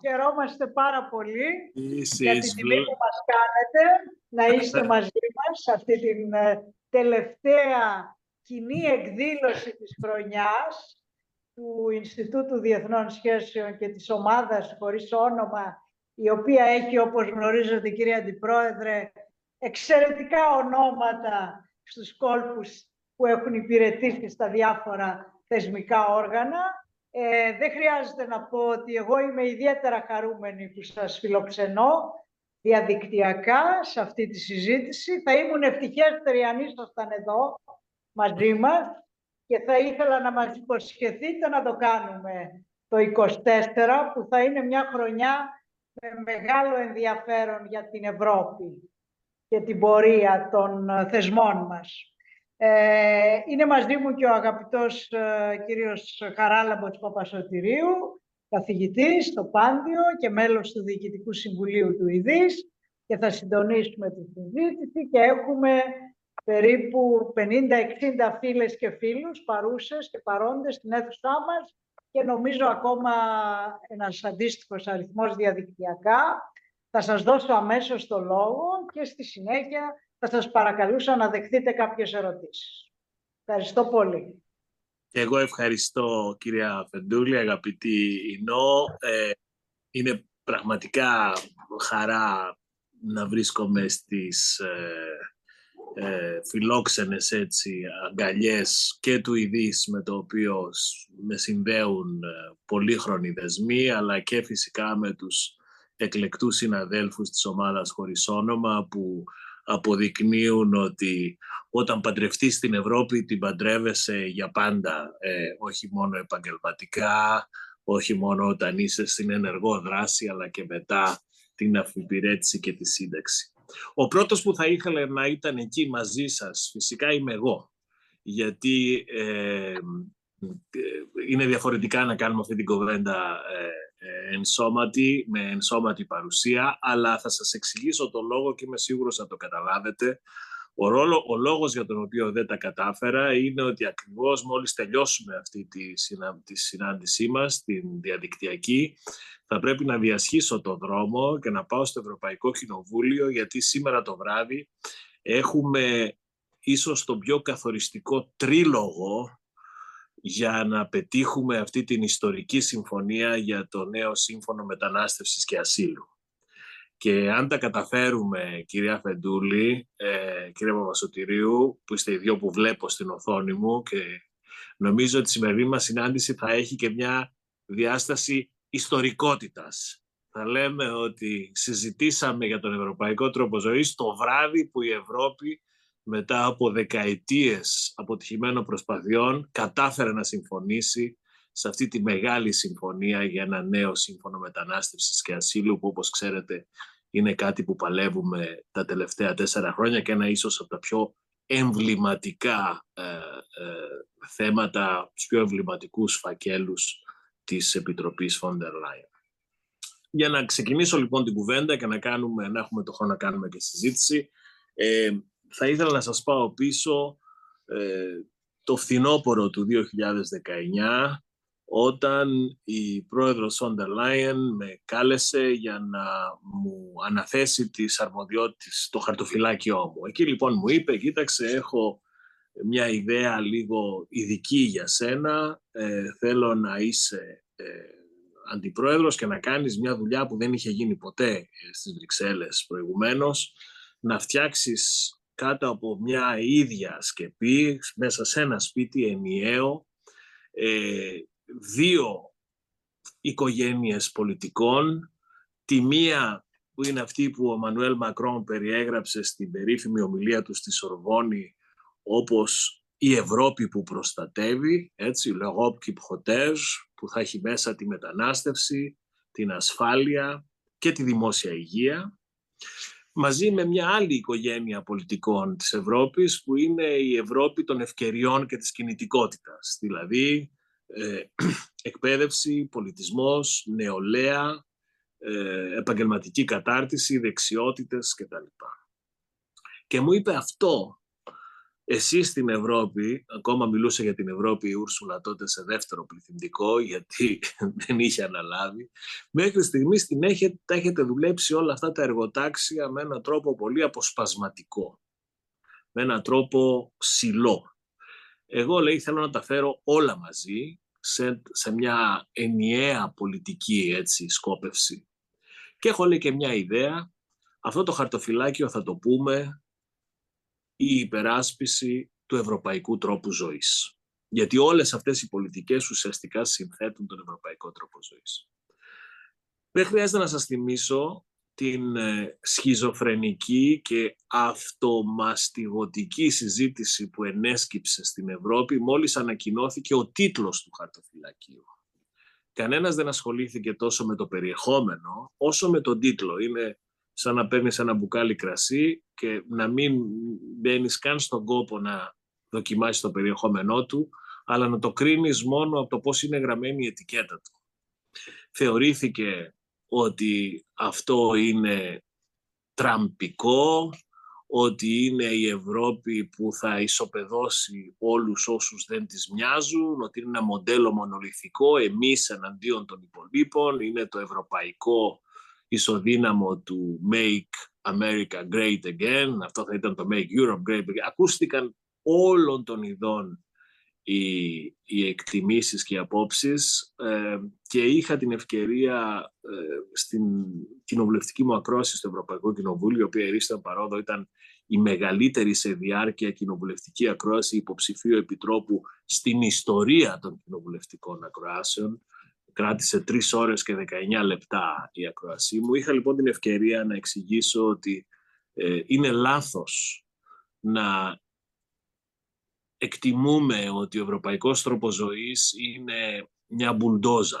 χαιρόμαστε πάρα πολύ για την τιμή που μας κάνετε να είστε μαζί μας σε αυτή την ε, τελευταία κοινή εκδήλωση της χρονιάς του Ινστιτούτου Διεθνών Σχέσεων και της ομάδας χωρίς όνομα, η οποία έχει, όπως γνωρίζετε, κυρία Αντιπρόεδρε, εξαιρετικά ονόματα στους κόλπους που έχουν υπηρετήσει στα διάφορα θεσμικά όργανα. Ε, δεν χρειάζεται να πω ότι εγώ είμαι ιδιαίτερα χαρούμενη που σας φιλοξενώ διαδικτυακά σε αυτή τη συζήτηση. Θα ήμουν ευτυχέστερη αν ήσασταν εδώ μαζί μας και θα ήθελα να μας υποσχεθείτε να το κάνουμε το 24 που θα είναι μια χρονιά με μεγάλο ενδιαφέρον για την Ευρώπη και την πορεία των θεσμών μας. Ε, είναι μαζί μου και ο αγαπητός ε, κύριος Χαράλαμπος Παπασωτηρίου, καθηγητής στο Πάντιο και μέλος του Διοικητικού Συμβουλίου του ΙΔΙΣ και θα συντονίσουμε τη συζήτηση και έχουμε περίπου 50-60 φίλες και φίλους παρούσες και παρόντες στην αίθουσά μας και νομίζω ακόμα ένας αντίστοιχος αριθμός διαδικτυακά. Θα σας δώσω αμέσως το λόγο και στη συνέχεια θα σας παρακαλούσα να δεχτείτε κάποιες ερωτήσεις. Ευχαριστώ πολύ. Εγώ ευχαριστώ κυρία Φεντούλη, αγαπητή Ινώ. Ε, είναι πραγματικά χαρά να βρίσκομαι στις ε, ε, φιλόξενες έτσι, αγκαλιές και του ειδής με το οποίο με συνδέουν ε, πολύχρονοι δεσμοί αλλά και φυσικά με τους εκλεκτούς συναδέλφους της ομάδας χωρίς όνομα που αποδεικνύουν ότι όταν παντρευτείς στην Ευρώπη την παντρεύεσαι για πάντα, ε, όχι μόνο επαγγελματικά, όχι μόνο όταν είσαι στην ενεργό δράση, αλλά και μετά την αφιπηρέτηση και τη σύνταξη. Ο πρώτος που θα ήθελε να ήταν εκεί μαζί σας, φυσικά είμαι εγώ, γιατί ε, ε είναι διαφορετικά να κάνουμε αυτή την κοβέντα ε, ε, ενσώματη, με ενσώματη παρουσία, αλλά θα σας εξηγήσω το λόγο και είμαι σίγουρος να το καταλάβετε. Ο, ρόλο, ο λόγος για τον οποίο δεν τα κατάφερα είναι ότι ακριβώς μόλις τελειώσουμε αυτή τη, τη συνάντησή μας, την διαδικτυακή, θα πρέπει να διασχίσω το δρόμο και να πάω στο Ευρωπαϊκό Κοινοβούλιο, γιατί σήμερα το βράδυ έχουμε ίσως τον πιο καθοριστικό τρίλογο για να πετύχουμε αυτή την ιστορική συμφωνία για το νέο σύμφωνο μετανάστευσης και ασύλου. Και αν τα καταφέρουμε, κυρία Φεντούλη, ε, κύριε Παπασωτηρίου, που είστε οι δυο που βλέπω στην οθόνη μου και νομίζω ότι η σημερινή μας συνάντηση θα έχει και μια διάσταση ιστορικότητας. Θα λέμε ότι συζητήσαμε για τον ευρωπαϊκό τρόπο ζωής το βράδυ που η Ευρώπη μετά από δεκαετίες αποτυχημένων προσπαθειών κατάφερε να συμφωνήσει σε αυτή τη μεγάλη συμφωνία για ένα νέο σύμφωνο μετανάστευσης και ασύλου που όπως ξέρετε είναι κάτι που παλεύουμε τα τελευταία τέσσερα χρόνια και ένα ίσως από τα πιο εμβληματικά ε, ε, θέματα, τους πιο εμβληματικούς φακέλους της Επιτροπής Φόντερ Λάιεν. Για να ξεκινήσω λοιπόν την κουβέντα και να, κάνουμε, να έχουμε το χρόνο να κάνουμε και συζήτηση, ε, θα ήθελα να σας πάω πίσω ε, το φθινόπωρο του 2019 όταν η πρόεδρος Σόντερ Λάιεν με κάλεσε για να μου αναθέσει τις αρμοδιότητες, το χαρτοφυλάκιό μου. Εκεί λοιπόν μου είπε, κοίταξε, έχω μια ιδέα λίγο ειδική για σένα, ε, θέλω να είσαι ε, αντιπρόεδρος και να κάνεις μια δουλειά που δεν είχε γίνει ποτέ ε, στις Βρυξέλλες προηγουμένως, να φτιάξεις κάτω από μια ίδια σκεπή, μέσα σε ένα σπίτι ενιαίο, ε, δύο οικογένειες πολιτικών, τη μία που είναι αυτή που ο Μανουέλ Μακρόν περιέγραψε στην περίφημη ομιλία του στη Σορβόνη όπως η Ευρώπη που προστατεύει, έτσι, l'Europe qui protège, που θα έχει μέσα τη μετανάστευση, την ασφάλεια και τη δημόσια υγεία μαζί με μια άλλη οικογένεια πολιτικών της Ευρώπης που είναι η Ευρώπη των ευκαιριών και της κινητικότητας. Δηλαδή ε, εκπαίδευση, πολιτισμός, νεολαία, ε, επαγγελματική κατάρτιση, δεξιότητες κτλ. Και μου είπε αυτό Εσύ στην Ευρώπη, ακόμα μιλούσε για την Ευρώπη η Ούρσουλα τότε σε δεύτερο πληθυντικό, γιατί δεν είχε αναλάβει. Μέχρι στιγμής την έχετε, τα έχετε δουλέψει όλα αυτά τα εργοτάξια με έναν τρόπο πολύ αποσπασματικό. Με έναν τρόπο σιλό. Εγώ λέει θέλω να τα φέρω όλα μαζί σε, σε μια ενιαία πολιτική έτσι, σκόπευση. Και έχω λέει και μια ιδέα. Αυτό το χαρτοφυλάκιο θα το πούμε η υπεράσπιση του ευρωπαϊκού τρόπου ζωής. Γιατί όλες αυτές οι πολιτικές ουσιαστικά συνθέτουν τον ευρωπαϊκό τρόπο ζωής. Δεν χρειάζεται να σας θυμίσω την ε, σχιζοφρενική και αυτομαστιγωτική συζήτηση που ενέσκυψε στην Ευρώπη μόλις ανακοινώθηκε ο τίτλος του χαρτοφυλακίου. Κανένας δεν ασχολήθηκε τόσο με το περιεχόμενο όσο με τον τίτλο. Είναι σαν να παίρνεις ένα μπουκάλι κρασί και να μην μπαίνεις καν στον κόπο να δοκιμάσεις το περιεχόμενό του, αλλά να το κρίνεις μόνο από το πώς είναι γραμμένη η ετικέτα του. Θεωρήθηκε ότι αυτό είναι τραμπικό, ότι είναι η Ευρώπη που θα ισοπεδώσει όλους όσους δεν τις μοιάζουν, ότι είναι ένα μοντέλο μονολυθικό, εμείς εναντίον των υπολείπων, είναι το ευρωπαϊκό ισοδύναμο του Make America Great Again, αυτό θα ήταν το Make Europe Great Again. Ακούστηκαν όλων των ειδών οι, οι εκτιμήσεις και οι απόψεις ε, και είχα την ευκαιρία ε, στην κοινοβουλευτική μου ακρόαση στο Ευρωπαϊκό Κοινοβούλιο, η οποία ερίσταν παρόδο ήταν η μεγαλύτερη σε διάρκεια κοινοβουλευτική ακρόαση υποψηφίου επιτρόπου στην ιστορία των κοινοβουλευτικών ακροάσεων κράτησε τρεις ώρες και 19 λεπτά η ακροασή μου. Είχα λοιπόν την ευκαιρία να εξηγήσω ότι ε, είναι λάθος να εκτιμούμε ότι ο ευρωπαϊκός τρόπος ζωής είναι μια μπουλντόζα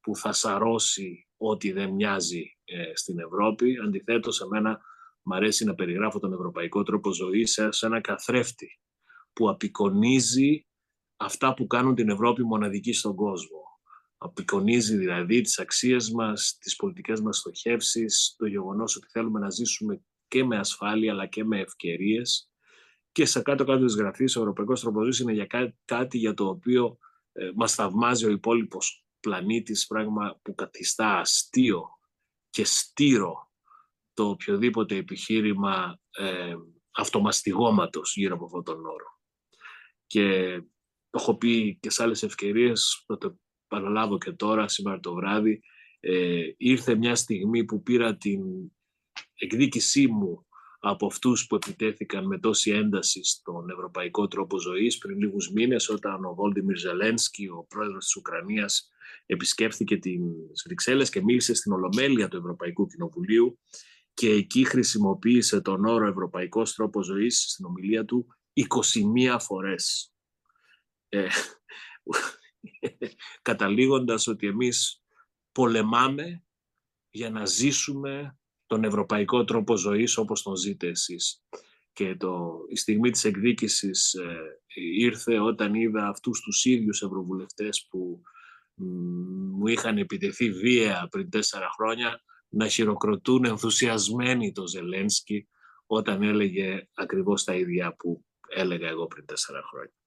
που θα σαρώσει ό,τι δεν μοιάζει ε, στην Ευρώπη. Αντιθέτως, εμένα μου αρέσει να περιγράφω τον ευρωπαϊκό τρόπο ζωής σε ένα καθρέφτη που απεικονίζει αυτά που κάνουν την Ευρώπη μοναδική στον κόσμο απεικονίζει δηλαδή τις αξίες μας, τις πολιτικές μας στοχεύσεις, το γεγονός ότι θέλουμε να ζήσουμε και με ασφάλεια αλλά και με ευκαιρίες και σε κάτω-κάτω της γραφής ο Ευρωπαϊκός Τροποζής είναι για κάτι, για το οποίο ε, μας θαυμάζει ο υπόλοιπος πλανήτης, πράγμα που καθιστά αστείο και στήρο το οποιοδήποτε επιχείρημα ε, αυτομαστιγώματος γύρω από αυτόν τον όρο. Και το έχω πει και σε άλλες ευκαιρίες, το παραλάβω και τώρα, σήμερα το βράδυ, ε, ήρθε μια στιγμή που πήρα την εκδίκησή μου από αυτούς που επιτέθηκαν με τόση ένταση στον ευρωπαϊκό τρόπο ζωής πριν λίγους μήνες όταν ο Βόλτιμιρ Ζελένσκι, ο πρόεδρος της Ουκρανίας, επισκέφθηκε την Βρυξέλλες και μίλησε στην Ολομέλεια του Ευρωπαϊκού Κοινοβουλίου και εκεί χρησιμοποίησε τον όρο «ευρωπαϊκός τρόπος ζωής» στην ομιλία του 21 φορές. Ε, καταλήγοντας ότι εμείς πολεμάμε για να ζήσουμε τον ευρωπαϊκό τρόπο ζωής όπως τον ζείτε εσείς. Και το, η στιγμή της εκδίκησης ε, ήρθε όταν είδα αυτούς τους ίδιους ευρωβουλευτές που μου είχαν επιτεθεί βία πριν τέσσερα χρόνια να χειροκροτούν ενθουσιασμένοι το Ζελένσκι όταν έλεγε ακριβώς τα ίδια που έλεγα εγώ πριν τέσσερα χρόνια.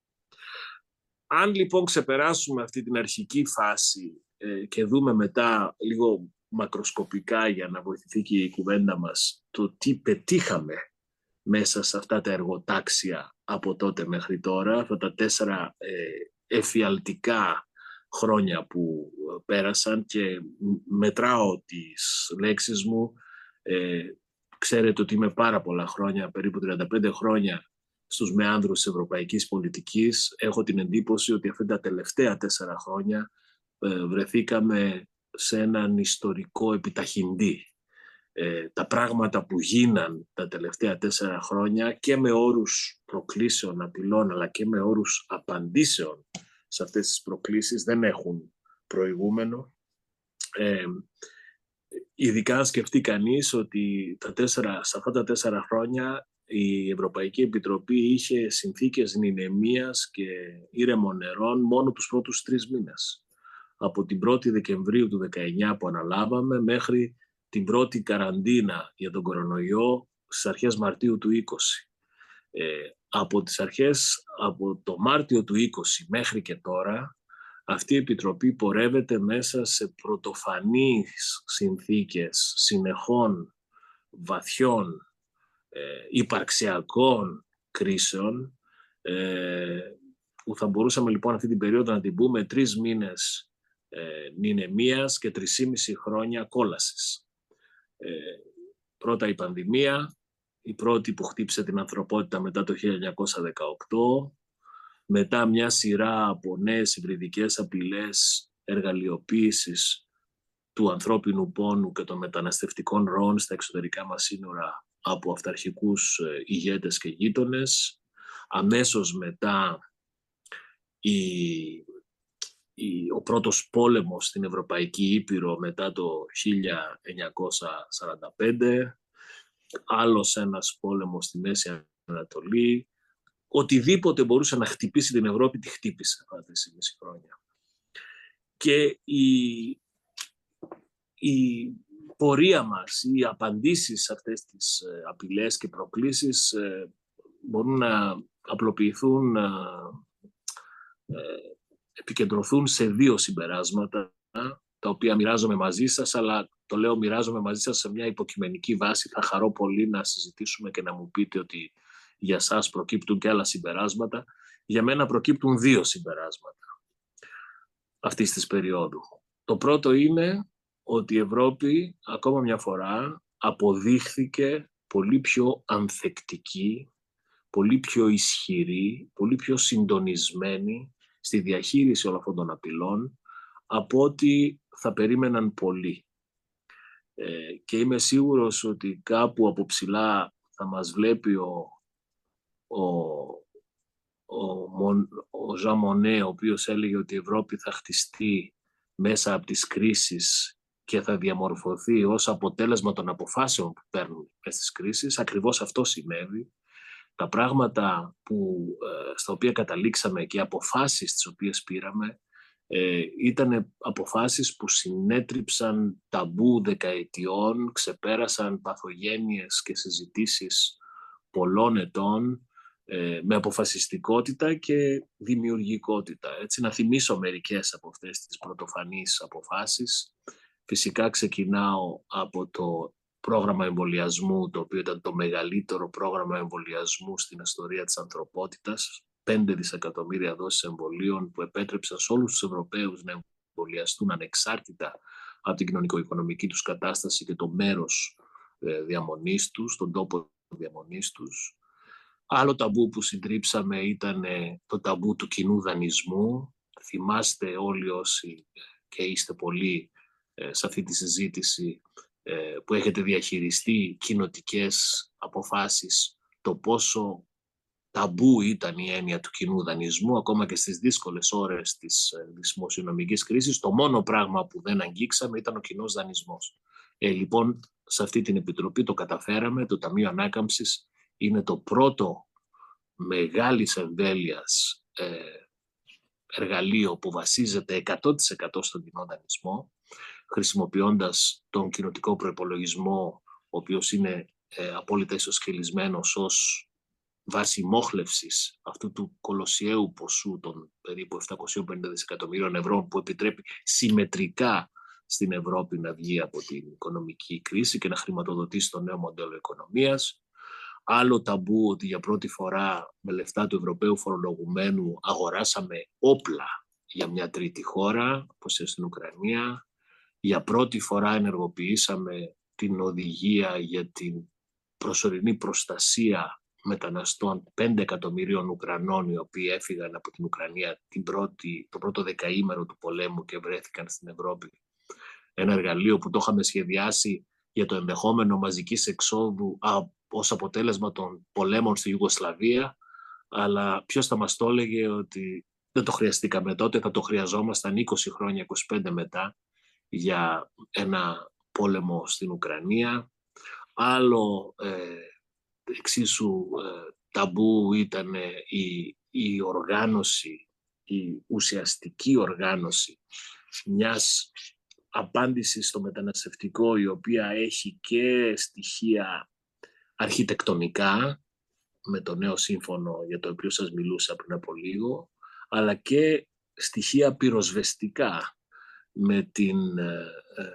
Αν λοιπόν ξεπεράσουμε αυτή την αρχική φάση ε, και δούμε μετά λίγο μακροσκοπικά για να βοηθηθεί και η κουβέντα μας το τι πετύχαμε μέσα σε αυτά τα εργοτάξια από τότε μέχρι τώρα, αυτά τα τέσσερα ε, εφιαλτικά χρόνια που πέρασαν και μετράω τις λέξεις μου. Ε, ξέρετε ότι είμαι πάρα πολλά χρόνια, περίπου 35 χρόνια στους μεάνδρους της ευρωπαϊκής πολιτικής. Έχω την εντύπωση ότι αυτά τα τελευταία τέσσερα χρόνια ε, βρεθήκαμε σε έναν ιστορικό επιταχυντή. Ε, τα πράγματα που γίναν τα τελευταία τέσσερα χρόνια και με όρους προκλήσεων, απειλών, αλλά και με όρους απαντήσεων σε αυτές τις προκλήσεις δεν έχουν προηγούμενο. Ε, ειδικά σκεφτεί κανείς ότι τα τέσσερα, σε αυτά τα τέσσερα χρόνια η Ευρωπαϊκή Επιτροπή είχε συνθήκες νηνεμίας και ήρεμων νερών μόνο τους πρώτους τρεις μήνες. Από την 1η Δεκεμβρίου του 19 που αναλάβαμε μέχρι την πρώτη καραντίνα για τον κορονοϊό στις αρχές Μαρτίου του 20. Ε, από τις αρχές, από το Μάρτιο του 20 μέχρι και τώρα, αυτή η Επιτροπή πορεύεται μέσα σε πρωτοφανείς συνθήκες συνεχών βαθιών ε, υπαρξιακών κρίσεων ε, που θα μπορούσαμε λοιπόν αυτή την περίοδο να την πούμε τρεις μήνες ε, νηνεμίας και τρισήμιση χρόνια κόλασης. Ε, πρώτα η πανδημία, η πρώτη που χτύπησε την ανθρωπότητα μετά το 1918, μετά μια σειρά από νέες υβριδικές απειλές εργαλειοποίησης του ανθρώπινου πόνου και των μεταναστευτικών ροών στα εξωτερικά μας σύνορα από αυταρχικούς ε, ηγέτες και γείτονες. Αμέσως μετά η, η, ο πρώτος πόλεμος στην Ευρωπαϊκή Ήπειρο μετά το 1945, άλλος ένας πόλεμος στη Μέση Ανατολή, οτιδήποτε μπορούσε να χτυπήσει την Ευρώπη, τη χτύπησε αυτά τις μισή χρόνια. Και η, η πορεία μας, οι απαντήσεις σε αυτές τις ε, απειλές και προκλήσεις ε, μπορούν να απλοποιηθούν, να ε, επικεντρωθούν σε δύο συμπεράσματα, τα οποία μοιράζομαι μαζί σας, αλλά το λέω μοιράζομαι μαζί σας σε μια υποκειμενική βάση. Θα χαρώ πολύ να συζητήσουμε και να μου πείτε ότι για σας προκύπτουν και άλλα συμπεράσματα. Για μένα προκύπτουν δύο συμπεράσματα αυτής της περίοδου. Το πρώτο είναι ότι η Ευρώπη ακόμα μια φορά αποδείχθηκε πολύ πιο ανθεκτική, πολύ πιο ισχυρή, πολύ πιο συντονισμένη στη διαχείριση όλων αυτών των απειλών από ό,τι θα περίμεναν πολλοί. Ε, και είμαι σίγουρος ότι κάπου από ψηλά θα μας βλέπει ο, ο, ο, ο Ζαμονέ, ο οποίος έλεγε ότι η Ευρώπη θα χτιστεί μέσα από τις κρίσεις και θα διαμορφωθεί ως αποτέλεσμα των αποφάσεων που παίρνουν στις κρίσεις. Ακριβώς αυτό συνέβη. Τα πράγματα που, ε, στα οποία καταλήξαμε και οι αποφάσεις τις οποίες πήραμε ε, ήταν αποφάσεις που συνέτριψαν ταμπού δεκαετιών, ξεπέρασαν παθογένειες και συζητήσεις πολλών ετών ε, με αποφασιστικότητα και δημιουργικότητα. Έτσι, να θυμίσω μερικές από αυτές τις πρωτοφανείς αποφάσεις. Φυσικά ξεκινάω από το πρόγραμμα εμβολιασμού, το οποίο ήταν το μεγαλύτερο πρόγραμμα εμβολιασμού στην ιστορία της ανθρωπότητας. 5 δισεκατομμύρια δόσεις εμβολίων που επέτρεψαν σε όλους τους Ευρωπαίους να εμβολιαστούν ανεξάρτητα από την κοινωνικο-οικονομική τους κατάσταση και το μέρος ε, διαμονής τους, τον τόπο διαμονής τους. Άλλο ταμπού που συντρίψαμε ήταν το ταμπού του κοινού δανεισμού. Θυμάστε όλοι όσοι ε, και είστε πολλοί ε, σε αυτή τη συζήτηση ε, που έχετε διαχειριστεί κοινοτικές αποφάσεις το πόσο ταμπού ήταν η έννοια του κοινού δανεισμού ακόμα και στις δύσκολες ώρες της δημοσιονομικής κρίσης το μόνο πράγμα που δεν αγγίξαμε ήταν ο κοινός δανεισμός. Ε, λοιπόν, σε αυτή την επιτροπή το καταφέραμε, το Ταμείο Ανάκαμψης είναι το πρώτο μεγάλης εμβέλειας ε, εργαλείο που βασίζεται 100% στον κοινό δανεισμό, χρησιμοποιώντας τον κοινοτικό προϋπολογισμό, ο οποίος είναι ε, απόλυτα ισοσκελισμένος ως βάση μόχλευσης αυτού του κολοσιαίου ποσού των περίπου 750 δισεκατομμύριων ευρώ που επιτρέπει συμμετρικά στην Ευρώπη να βγει από την οικονομική κρίση και να χρηματοδοτήσει το νέο μοντέλο οικονομίας. Άλλο ταμπού ότι για πρώτη φορά με λεφτά του Ευρωπαίου φορολογουμένου αγοράσαμε όπλα για μια τρίτη χώρα, όπως είναι στην Ουκρανία. Για πρώτη φορά ενεργοποιήσαμε την οδηγία για την προσωρινή προστασία μεταναστών 5 εκατομμυρίων Ουκρανών οι οποίοι έφυγαν από την Ουκρανία την πρώτη, το πρώτο δεκαήμερο του πολέμου και βρέθηκαν στην Ευρώπη. Ένα εργαλείο που το είχαμε σχεδιάσει για το ενδεχόμενο μαζικής εξόδου ως αποτέλεσμα των πολέμων στη Ιουγκοσλαβία, αλλά ποιος θα μας το έλεγε ότι δεν το χρειαστήκαμε τότε, θα το χρειαζόμασταν 20 χρόνια, 25 μετά, για ένα πόλεμο στην Ουκρανία. Άλλο ε, εξίσου ε, ταμπού ήταν η, η οργάνωση, η ουσιαστική οργάνωση μιας απάντησης στο μεταναστευτικό η οποία έχει και στοιχεία αρχιτεκτονικά, με το νέο σύμφωνο για το οποίο σας μιλούσα πριν από λίγο, αλλά και στοιχεία πυροσβεστικά με την ε, ε,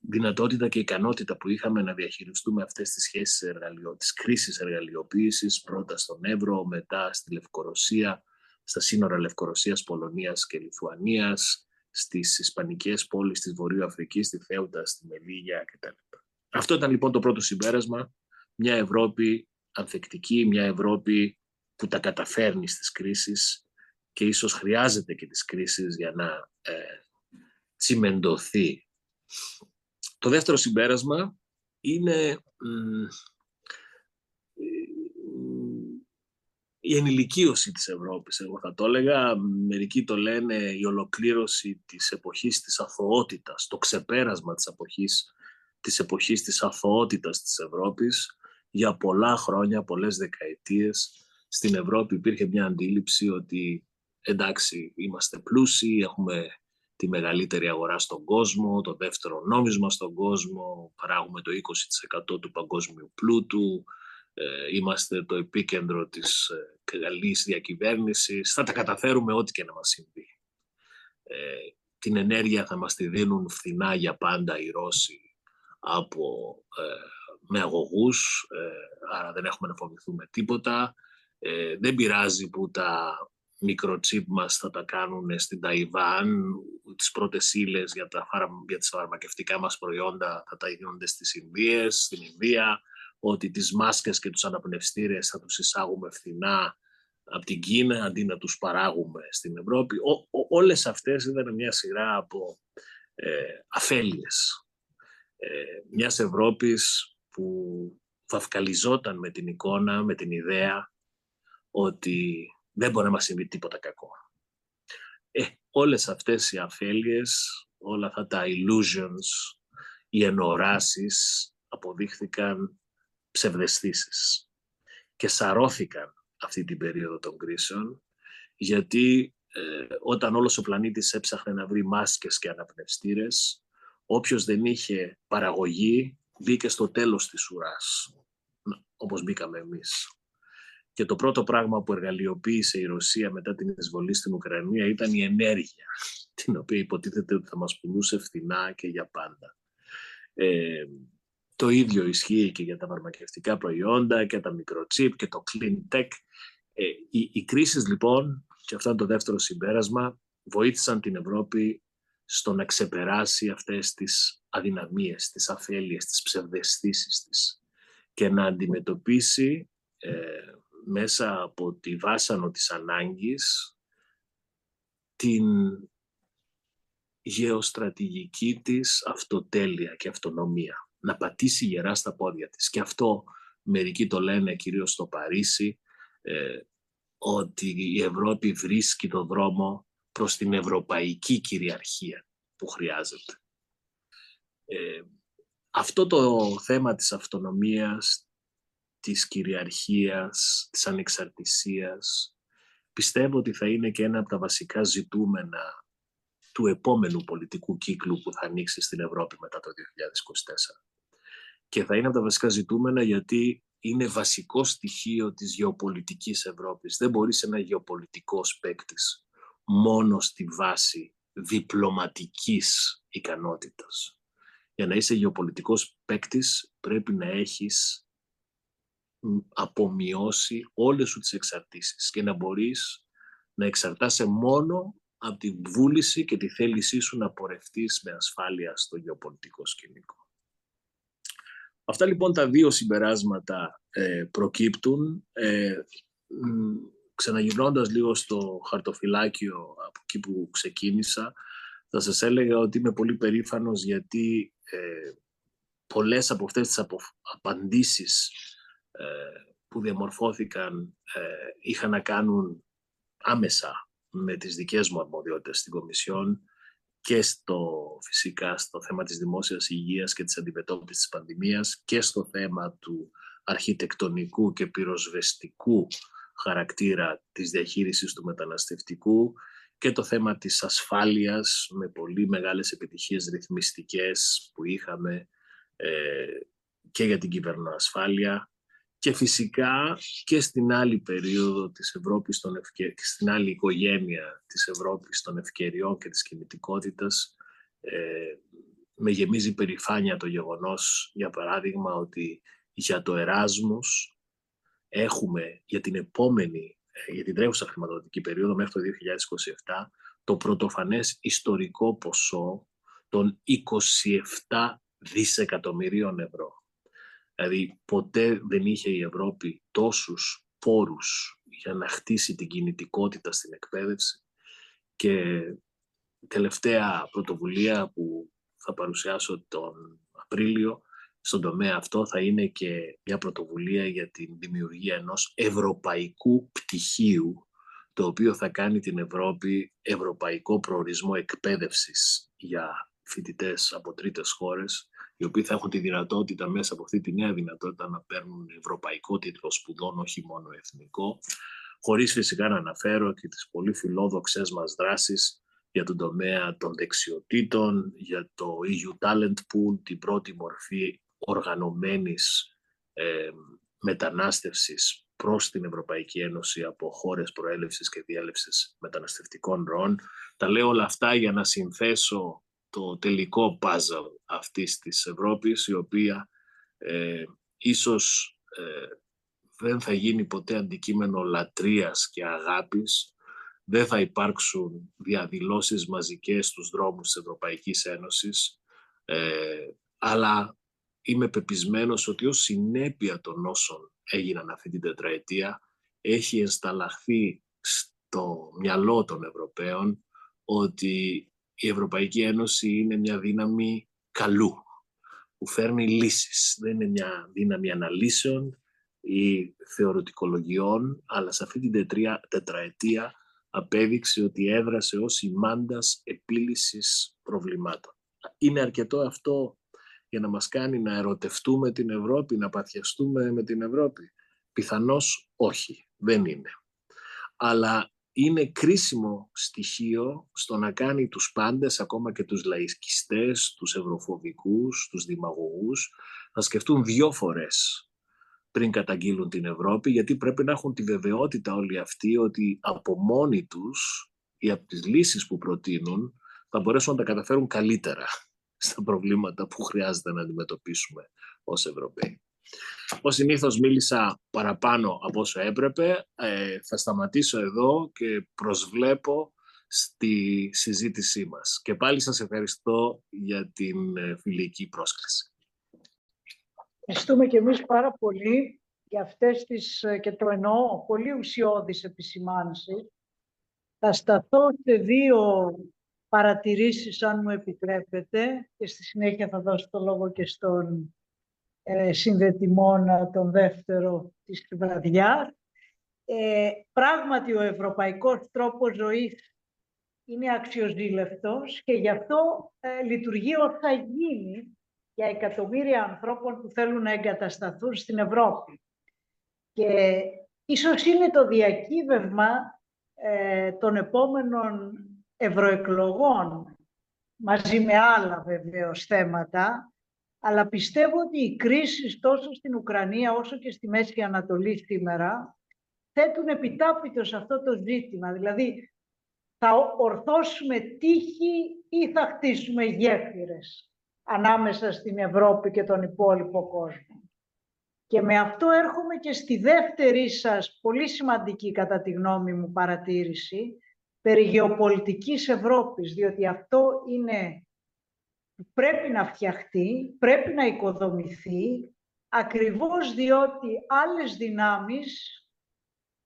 δυνατότητα και ικανότητα που είχαμε να διαχειριστούμε αυτές τις σχέσεις εργαλειό, της κρίσης εργαλειοποίησης, πρώτα στον Εύρο, μετά στη Λευκορωσία, στα σύνορα Λευκορωσίας, Πολωνίας και Λιθουανίας, στις Ισπανικές πόλεις της Βορείου Αφρικής, στη Θέουτα, στη Μελίγια κτλ. Αυτό ήταν λοιπόν το πρώτο συμπέρασμα. Μια Ευρώπη ανθεκτική, μια Ευρώπη που τα καταφέρνει στις κρίσεις και ίσως χρειάζεται και τις κρίσεις για να ε, τσιμεντωθεί. Το δεύτερο συμπέρασμα είναι η ενηλικίωση της Ευρώπης, εγώ θα το έλεγα. Μερικοί το λένε η ολοκλήρωση της εποχής της αθωότητας, το ξεπέρασμα της εποχής της, εποχής της αθωότητας της Ευρώπης. Για πολλά χρόνια, πολλές δεκαετίες, στην Ευρώπη υπήρχε μια αντίληψη ότι εντάξει, είμαστε πλούσιοι, έχουμε τη μεγαλύτερη αγορά στον κόσμο, το δεύτερο νόμισμα στον κόσμο, παράγουμε το 20% του παγκόσμιου πλούτου, ε, είμαστε το επίκεντρο της ε, καλής διακυβέρνησης, θα τα καταφέρουμε ό,τι και να μας συμβεί. Ε, την ενέργεια θα μας τη δίνουν φθηνά για πάντα οι Ρώσοι από, ε, με αγωγούς, ε, άρα δεν έχουμε να φοβηθούμε τίποτα. Ε, δεν πειράζει που τα μικροτσίπ μας θα τα κάνουν στην Ταϊβάν, τις πρώτες ύλες για, τα, για τις φαρμακευτικά μας προϊόντα θα τα γίνονται στις Ινδίες, στην Ινδία, ότι τις μάσκες και τους αναπνευστήρες θα τους εισάγουμε φθηνά από την Κίνα αντί να τους παράγουμε στην Ευρώπη. Ο, ο, όλες αυτές ήταν μια σειρά από ε, αφέλειες. Ε, μιας Ευρώπης που φαυκαλιζόταν με την εικόνα, με την ιδέα ότι δεν μπορεί να μας συμβεί τίποτα κακό. Ε, όλες αυτές οι αφέλειες, όλα αυτά τα illusions, οι ενοράσεις αποδείχθηκαν ψευδεστήσεις και σαρώθηκαν αυτή την περίοδο των κρίσεων γιατί ε, όταν όλος ο πλανήτης έψαχνε να βρει μάσκες και αναπνευστήρες όποιος δεν είχε παραγωγή μπήκε στο τέλος της ουράς όπως μπήκαμε εμείς. Και το πρώτο πράγμα που εργαλειοποίησε η Ρωσία μετά την εισβολή στην Ουκρανία ήταν η ενέργεια, την οποία υποτίθεται ότι θα μας πουλούσε φθηνά και για πάντα. Ε, το ίδιο ισχύει και για τα φαρμακευτικά προϊόντα και τα μικροτσίπ και το clean tech. Ε, οι, οι κρίσεις λοιπόν, και αυτό είναι το δεύτερο συμπέρασμα, βοήθησαν την Ευρώπη στο να ξεπεράσει αυτές τις αδυναμίες, τις αφέλειες, τις ψευδεστήσεις της και να αντιμετωπίσει ε, μέσα από τη βάσανο της ανάγκης την γεωστρατηγική της αυτοτέλεια και αυτονομία να πατήσει γερά στα πόδια της. Και αυτό μερικοί το λένε κυρίως στο Παρίσι, ε, ότι η Ευρώπη βρίσκει το δρόμο προς την ευρωπαϊκή κυριαρχία που χρειάζεται. Ε, αυτό το θέμα της αυτονομίας, της κυριαρχίας, της ανεξαρτησίας, πιστεύω ότι θα είναι και ένα από τα βασικά ζητούμενα του επόμενου πολιτικού κύκλου που θα ανοίξει στην Ευρώπη μετά το 2024 και θα είναι από τα βασικά ζητούμενα γιατί είναι βασικό στοιχείο της γεωπολιτικής Ευρώπης. Δεν μπορείς ένα γεωπολιτικός παίκτη μόνο στη βάση διπλωματικής ικανότητας. Για να είσαι γεωπολιτικός παίκτης πρέπει να έχεις απομειώσει όλες σου τις εξαρτήσεις και να μπορείς να εξαρτάσαι μόνο από την βούληση και τη θέλησή σου να πορευτείς με ασφάλεια στο γεωπολιτικό σκηνικό. Αυτά λοιπόν τα δύο συμπεράσματα ε, προκύπτουν. Ε, ξαναγυρνώντας λίγο στο χαρτοφυλάκιο από εκεί που ξεκίνησα, θα σας έλεγα ότι είμαι πολύ περήφανος γιατί ε, πολλές από αυτές τις απο, απαντήσεις ε, που διαμορφώθηκαν ε, είχαν να κάνουν άμεσα με τις δικές μου αρμοδιότητες στην Κομισιόν και στο, φυσικά στο θέμα της δημόσιας υγείας και της αντιμετώπισης της πανδημίας και στο θέμα του αρχιτεκτονικού και πυροσβεστικού χαρακτήρα της διαχείρισης του μεταναστευτικού και το θέμα της ασφάλειας με πολύ μεγάλες επιτυχίες ρυθμιστικές που είχαμε ε, και για την κυβερνοασφάλεια και φυσικά και στην άλλη περίοδο της Ευρώπης, των ευκαι... στην άλλη οικογένεια της Ευρώπης των ευκαιριών και της κινητικότητας, ε, με γεμίζει περηφάνεια το γεγονός, για παράδειγμα, ότι για το Εράσμος έχουμε για την επόμενη, ε, για την τρέχουσα χρηματοδοτική περίοδο μέχρι το 2027, το πρωτοφανές ιστορικό ποσό των 27 δισεκατομμυρίων ευρώ. Δηλαδή ποτέ δεν είχε η Ευρώπη τόσους πόρους για να χτίσει την κινητικότητα στην εκπαίδευση. Και τελευταία πρωτοβουλία που θα παρουσιάσω τον Απρίλιο στον τομέα αυτό θα είναι και μια πρωτοβουλία για την δημιουργία ενός ευρωπαϊκού πτυχίου το οποίο θα κάνει την Ευρώπη ευρωπαϊκό προορισμό εκπαίδευσης για φοιτητές από τρίτες χώρες οι οποίοι θα έχουν τη δυνατότητα μέσα από αυτή τη νέα δυνατότητα να παίρνουν ευρωπαϊκό τίτλο σπουδών, όχι μόνο εθνικό, χωρίς φυσικά να αναφέρω και τις πολύ φιλόδοξες μας δράσεις για τον τομέα των δεξιοτήτων, για το EU Talent Pool, την πρώτη μορφή οργανωμένης ε, μετανάστευσης προς την Ευρωπαϊκή Ένωση από χώρες προέλευσης και διέλευσης μεταναστευτικών ροών. Τα λέω όλα αυτά για να συνθέσω το τελικό puzzle αυτής της Ευρώπης, η οποία ε, ίσως ε, δεν θα γίνει ποτέ αντικείμενο λατρείας και αγάπης, δεν θα υπάρξουν διαδηλώσεις μαζικές στους δρόμους της Ευρωπαϊκής Ένωσης, ε, αλλά είμαι πεπισμένος ότι ως συνέπεια των όσων έγιναν αυτή την τετραετία, έχει ενσταλλαχθεί στο μυαλό των Ευρωπαίων ότι η Ευρωπαϊκή Ένωση είναι μια δύναμη καλού, που φέρνει λύσεις. Δεν είναι μια δύναμη αναλύσεων ή θεωρητικολογιών, αλλά σε αυτή την τετρία, τετραετία απέδειξε ότι έδρασε ως ημάντας επίλυσης προβλημάτων. Είναι αρκετό αυτό για να μας κάνει να ερωτευτούμε την Ευρώπη, να παθιαστούμε με την Ευρώπη; Πιθανώς όχι, δεν είναι. Αλλά είναι κρίσιμο στοιχείο στο να κάνει τους πάντες, ακόμα και τους λαϊκιστές, τους ευρωφοβικούς, τους δημαγωγούς, να σκεφτούν δυο φορές πριν καταγγείλουν την Ευρώπη, γιατί πρέπει να έχουν τη βεβαιότητα όλοι αυτοί ότι από μόνοι τους ή από τις λύσεις που προτείνουν θα μπορέσουν να τα καταφέρουν καλύτερα στα προβλήματα που χρειάζεται να αντιμετωπίσουμε ως Ευρωπαίοι. Ω συνήθως μίλησα παραπάνω από όσο έπρεπε. Ε, θα σταματήσω εδώ και προσβλέπω στη συζήτησή μας. Και πάλι σας ευχαριστώ για την ε, φιλική πρόσκληση. Ευχαριστούμε και εμείς πάρα πολύ για αυτές τις, ε, και το εννοώ, πολύ ουσιώδεις επισημάνσεις. Θα σταθώ σε δύο παρατηρήσεις, αν μου επιτρέπετε, και στη συνέχεια θα δώσω το λόγο και στον ε, συνδετημόνα τον δεύτερο της βραδιάς. Ε, πράγματι ο ευρωπαϊκός τρόπος ζωής είναι αξιοζήλευτος και γι' αυτό ε, λειτουργεί ως θα γίνει για εκατομμύρια ανθρώπων που θέλουν να εγκατασταθούν στην Ευρώπη. Και ίσως είναι το διακύβευμα ε, των επόμενων ευρωεκλογών, μαζί με άλλα βεβαίως θέματα, αλλά πιστεύω ότι οι κρίσεις τόσο στην Ουκρανία όσο και στη Μέση Ανατολή σήμερα θέτουν επιτάπητος αυτό το ζήτημα. Δηλαδή, θα ορθώσουμε τύχη ή θα χτίσουμε γέφυρες ανάμεσα στην Ευρώπη και τον υπόλοιπο κόσμο. Και με αυτό έρχομαι και στη δεύτερη σας, πολύ σημαντική κατά τη γνώμη μου παρατήρηση, περί γεωπολιτικής Ευρώπης, διότι αυτό είναι πρέπει να φτιαχτεί, πρέπει να οικοδομηθεί, ακριβώς διότι άλλες δυνάμεις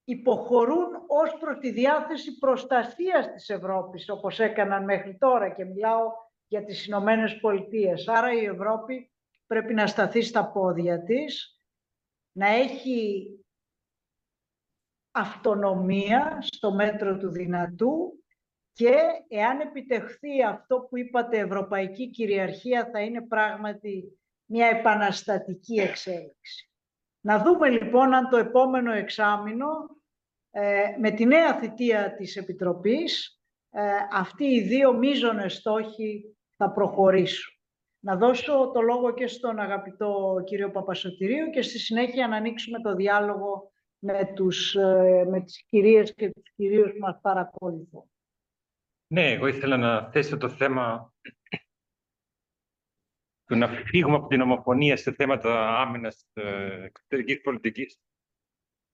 υποχωρούν ως προς τη διάθεση προστασίας της Ευρώπης, όπως έκαναν μέχρι τώρα και μιλάω για τις Ηνωμένες Πολιτείες. Άρα η Ευρώπη πρέπει να σταθεί στα πόδια της, να έχει αυτονομία στο μέτρο του δυνατού και εάν επιτευχθεί αυτό που είπατε, ευρωπαϊκή κυριαρχία, θα είναι πράγματι μια επαναστατική εξέλιξη. Να δούμε λοιπόν αν το επόμενο εξάμεινο, ε, με τη νέα θητεία της Επιτροπής, ε, αυτοί οι δύο μείζονες στόχοι θα προχωρήσουν. Να δώσω το λόγο και στον αγαπητό κύριο Παπασωτηρίου και στη συνέχεια να ανοίξουμε το διάλογο με, τους, ε, με τις κυρίες και τους κυρίους που μας παρακολουθούν. Ναι, εγώ ήθελα να θέσω το θέμα του να φύγουμε από την ομοφωνία σε θέματα άμυνας ε, εξωτερικής πολιτικής.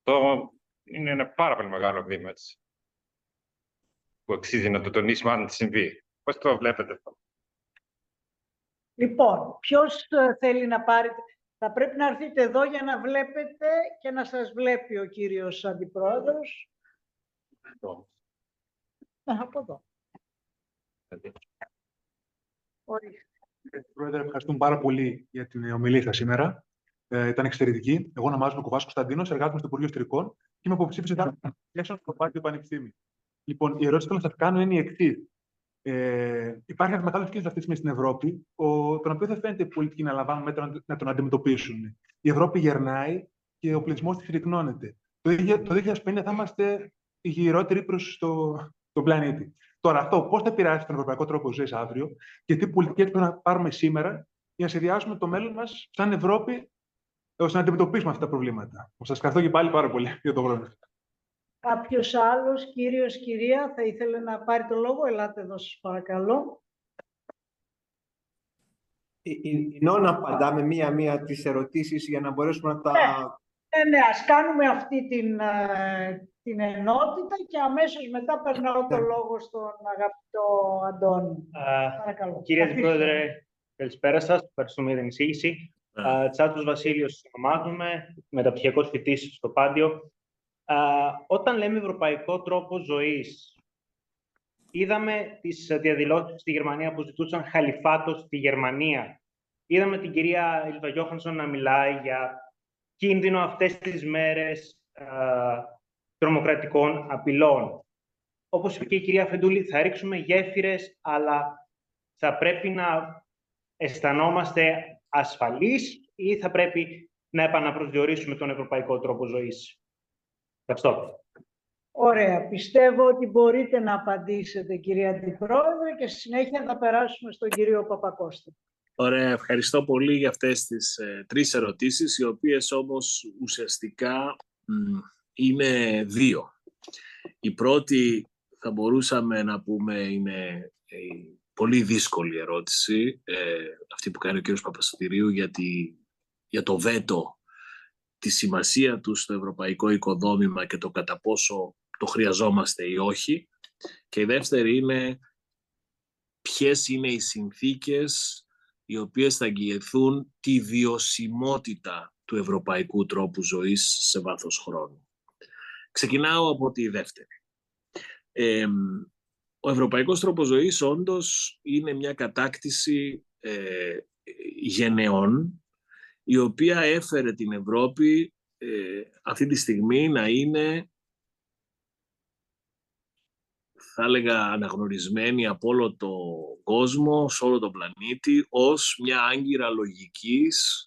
Το είναι ένα πάρα πολύ μεγάλο βήμα έτσι, που αξίζει να το τονίσουμε αν συμβεί. Πώς το βλέπετε αυτό; Λοιπόν, ποιος ε, θέλει να πάρει... Θα πρέπει να έρθετε εδώ για να βλέπετε και να σας βλέπει ο κύριος Αντιπρόεδρος. Εδώ. Ναι, από εδώ. Πρόεδρε, ευχαριστούμε πάρα πολύ για την ομιλία σας σήμερα. Ε, ήταν εξαιρετική. Εγώ ονομάζομαι Κουβάς Κωνσταντίνος, εργάζομαι στο Υπουργείο Ιστορικών και είμαι υποψήφιο για στο Πάρτιο Πανεπιστήμιο. Λοιπόν, η ερώτηση που θέλω να σας κάνω είναι η εξής. Ε, υπάρχει ένας μεγάλος κίνδυνος αυτής της στιγμή στην Ευρώπη, ο, τον οποίο δεν φαίνεται οι πολιτικοί να λαμβάνουν μέτρα να τον αντιμετωπίσουν. Η Ευρώπη γερνάει και ο πληθυσμός της ρυκνώνεται. Το, το 2050 θα είμαστε οι γυρότεροι προς το, τον πλανήτη. Τώρα, αυτό πώς θα επηρεάσει τον ευρωπαϊκό τρόπο ζωής αύριο και τι πολιτικές πρέπει να πάρουμε σήμερα για να σχεδιάσουμε το μέλλον μας σαν Ευρώπη ώστε να αντιμετωπίσουμε αυτά τα προβλήματα. Σας ευχαριστώ και πάλι πάρα πολύ για τον χρόνο. Κάποιος άλλος, κύριος, κυρία, θα ήθελε να πάρει το λόγο; Ελάτε εδώ, σας παρακαλώ. Ενώ να απαντάμε μία-μία τις ερωτήσεις για να μπορέσουμε να τα... Ναι, ναι, ναι ας κάνουμε αυτή την, ε, την ενότητα και αμέσως μετά περνάω το ναι. λόγο στον αγαπητό Αντώνη. Παρακαλώ. Κύριε Πρόεδρε, καλησπέρα σας. Ευχαριστούμε για την εισήγηση. Uh, Τσάτος Βασίλειος ονομάζομαι, μεταπτυχιακός φοιτής στο Πάντιο. όταν λέμε ευρωπαϊκό τρόπο ζωής, είδαμε τις διαδηλώσεις στη Γερμανία που ζητούσαν χαλιφάτος στη Γερμανία. Είδαμε την κυρία Ιλβα Γιώχανσον να μιλάει για κίνδυνο αυτές τις μέρες τρομοκρατικών απειλών. Όπως είπε και η κυρία Φεντούλη, θα ρίξουμε γέφυρες, αλλά θα πρέπει να αισθανόμαστε ασφαλείς ή θα πρέπει να επαναπροσδιορίσουμε τον ευρωπαϊκό τρόπο ζωής. Ευχαριστώ. Ωραία. Πιστεύω ότι μπορείτε να απαντήσετε, κυρία Αντιπρόεδρε, και στη συνέχεια θα περάσουμε στον κύριο Παπακώστα. Ωραία. Ευχαριστώ πολύ για αυτές τις ε, τρεις ερωτήσεις, οι οποίες όμως ουσιαστικά είναι δύο. Η πρώτη θα μπορούσαμε να πούμε είναι πολύ δύσκολη ερώτηση, ε, αυτή που κάνει ο κ. Παπαστηρίου για, για το βέτο, τη σημασία του στο ευρωπαϊκό οικοδόμημα και το κατά πόσο το χρειαζόμαστε ή όχι. Και η δεύτερη είναι ποιες είναι οι συνθήκες οι οποίες θα αγγιεθούν τη βιωσιμότητα του ευρωπαϊκού τρόπου ζωής σε βάθος χρόνου. Ξεκινάω από τη δεύτερη. Ο ευρωπαϊκός τρόπος ζωής όντως είναι μια κατάκτηση ε, γενεών η οποία έφερε την Ευρώπη ε, αυτή τη στιγμή να είναι θα έλεγα αναγνωρισμένη από όλο το κόσμο, σε όλο τον πλανήτη, ως μια άγκυρα λογικής,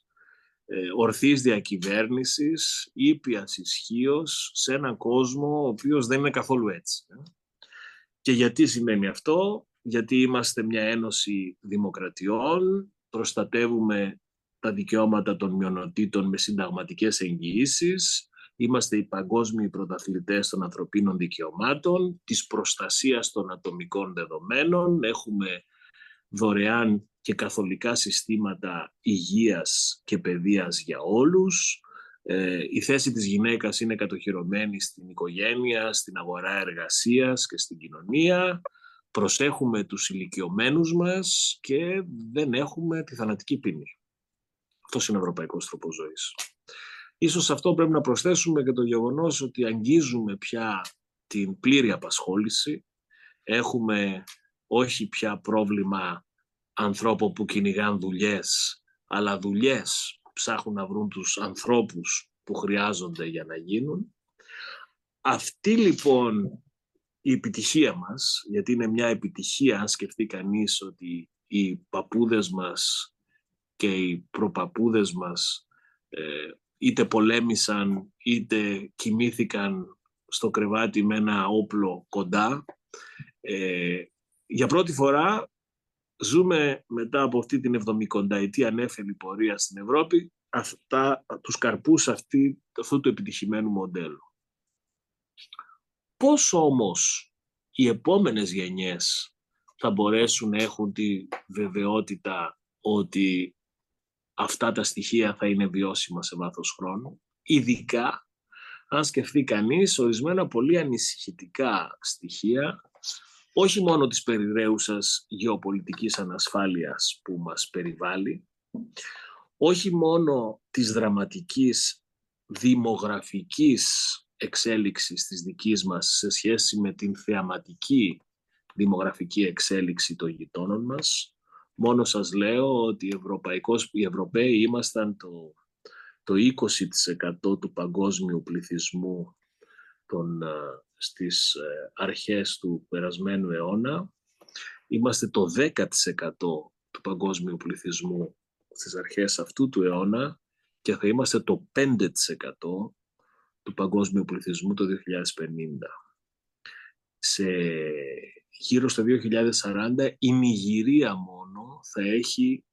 ε, ορθής διακυβέρνησης, ήπιας ισχύως σε έναν κόσμο ο οποίος δεν είναι καθόλου έτσι. Ε. Και γιατί σημαίνει αυτό, γιατί είμαστε μια ένωση δημοκρατιών, προστατεύουμε τα δικαιώματα των μειονοτήτων με συνταγματικές εγγυήσεις, είμαστε οι παγκόσμιοι πρωταθλητές των ανθρωπίνων δικαιωμάτων, της προστασίας των ατομικών δεδομένων, έχουμε δωρεάν και καθολικά συστήματα υγείας και παιδείας για όλους, ε, η θέση της γυναίκας είναι κατοχυρωμένη στην οικογένεια, στην αγορά εργασίας και στην κοινωνία. Προσέχουμε τους ηλικιωμένους μας και δεν έχουμε τη θανατική ποινή. Αυτό είναι ο ευρωπαϊκός τρόπος ζωής. Ίσως αυτό πρέπει να προσθέσουμε και το γεγονός ότι αγγίζουμε πια την πλήρη απασχόληση. Έχουμε όχι πια πρόβλημα ανθρώπων που κυνηγάν δουλειές, αλλά δουλειές ψάχνουν να βρουν τους ανθρώπους που χρειάζονται για να γίνουν. Αυτή λοιπόν η επιτυχία μας, γιατί είναι μια επιτυχία αν σκεφτεί κανείς ότι οι παππούδες μας και οι προπαππούδες μας ε, είτε πολέμησαν είτε κοιμήθηκαν στο κρεβάτι με ένα όπλο κοντά. Ε, για πρώτη φορά ζούμε μετά από αυτή την 70η ανέφελη πορεία στην Ευρώπη αυτά, τους καρπούς αυτή, αυτού του επιτυχημένου μοντέλου. Πώς όμως οι επόμενες γενιές θα μπορέσουν να έχουν τη βεβαιότητα ότι αυτά τα στοιχεία θα είναι βιώσιμα σε βάθος χρόνου, ειδικά αν σκεφτεί κανείς ορισμένα πολύ ανησυχητικά στοιχεία, όχι μόνο της περιραίουσας γεωπολιτικής ανασφάλειας που μας περιβάλλει, όχι μόνο της δραματικής δημογραφικής εξέλιξης της δικής μας σε σχέση με την θεαματική δημογραφική εξέλιξη των γειτόνων μας. Μόνο σας λέω ότι οι, Ευρωπαϊκός, οι Ευρωπαίοι ήμασταν το, το 20% του παγκόσμιου πληθυσμού των, ε, στις ε, αρχές του περασμένου αιώνα. Είμαστε το 10% του παγκόσμιου πληθυσμού στις αρχές αυτού του αιώνα και θα είμαστε το 5% του παγκόσμιου πληθυσμού το 2050. Σε γύρω στο 2040 η Νιγηρία μόνο θα έχει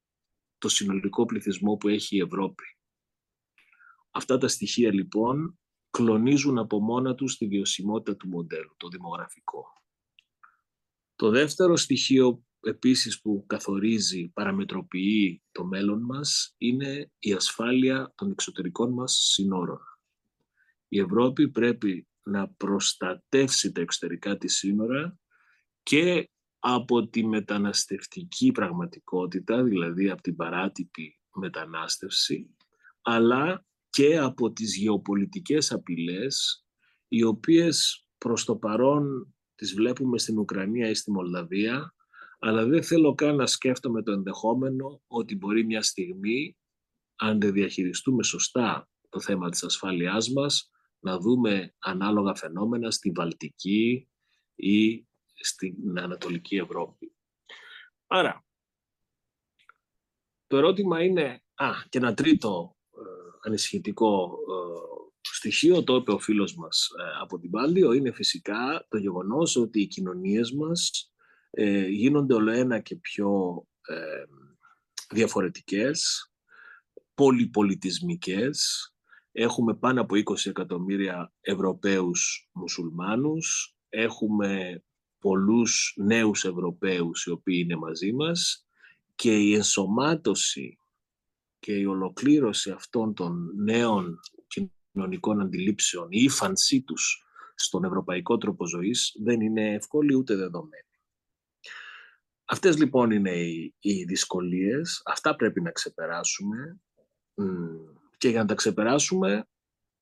το συνολικό πληθυσμό που έχει η Ευρώπη. Αυτά τα στοιχεία λοιπόν κλονίζουν από μόνα τους τη βιωσιμότητα του μοντέλου, το δημογραφικό. Το δεύτερο στοιχείο επίσης που καθορίζει, παραμετροποιεί το μέλλον μας είναι η ασφάλεια των εξωτερικών μας συνόρων. Η Ευρώπη πρέπει να προστατεύσει τα εξωτερικά της σύνορα και από τη μεταναστευτική πραγματικότητα, δηλαδή από την παράτυπη μετανάστευση, αλλά και από τις γεωπολιτικές απειλές, οι οποίες προς το παρόν τις βλέπουμε στην Ουκρανία ή στη Μολδαβία, αλλά δεν θέλω καν να σκέφτομαι το ενδεχόμενο ότι μπορεί μια στιγμή, αν δεν διαχειριστούμε σωστά το θέμα της ασφάλειάς μας, να δούμε ανάλογα φαινόμενα στη Βαλτική ή στην Ανατολική Ευρώπη. Άρα, το ερώτημα είναι, α, και ένα τρίτο ε, ανησυχητικό ε, στοιχείο, το είπε ο φίλος μας ε, από την Πάλτιο, είναι φυσικά το γεγονός ότι οι κοινωνίες μας ε, γίνονται όλο ένα και πιο ε, διαφορετικές, πολυπολιτισμικές. Έχουμε πάνω από 20 εκατομμύρια Ευρωπαίους μουσουλμάνους, έχουμε πολλούς νέους Ευρωπαίους οι οποίοι είναι μαζί μας και η ενσωμάτωση και η ολοκλήρωση αυτών των νέων κοινωνικών αντιλήψεων, η ύφανσή τους στον ευρωπαϊκό τρόπο ζωής δεν είναι εύκολη ούτε δεδομένη. Αυτές λοιπόν είναι οι, οι δυσκολίες, αυτά πρέπει να ξεπεράσουμε. Και για να τα ξεπεράσουμε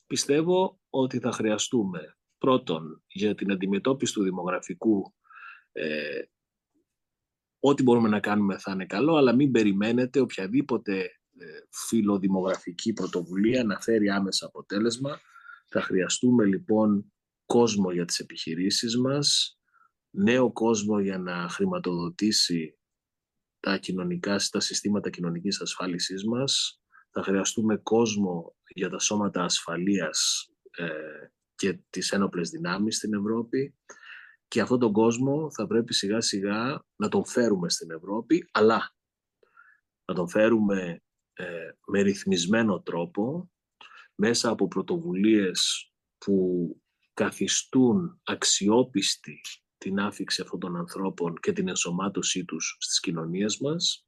πιστεύω ότι θα χρειαστούμε πρώτον για την αντιμετώπιση του δημογραφικού ε, ό,τι μπορούμε να κάνουμε θα είναι καλό, αλλά μην περιμένετε οποιαδήποτε ε, φιλοδημογραφική πρωτοβουλία να φέρει άμεσα αποτέλεσμα. Θα χρειαστούμε λοιπόν κόσμο για τις επιχειρήσεις μας, νέο κόσμο για να χρηματοδοτήσει τα, κοινωνικά, τα συστήματα κοινωνικής ασφάλισης μας. Θα χρειαστούμε κόσμο για τα σώματα ασφαλείας ε, και τις ένοπλες δυνάμεις στην Ευρώπη. Και αυτόν τον κόσμο θα πρέπει σιγά σιγά να τον φέρουμε στην Ευρώπη, αλλά να τον φέρουμε ε, με ρυθμισμένο τρόπο, μέσα από πρωτοβουλίες που καθιστούν αξιόπιστη την άφηξη αυτών των ανθρώπων και την ενσωμάτωσή τους στις κοινωνίες μας.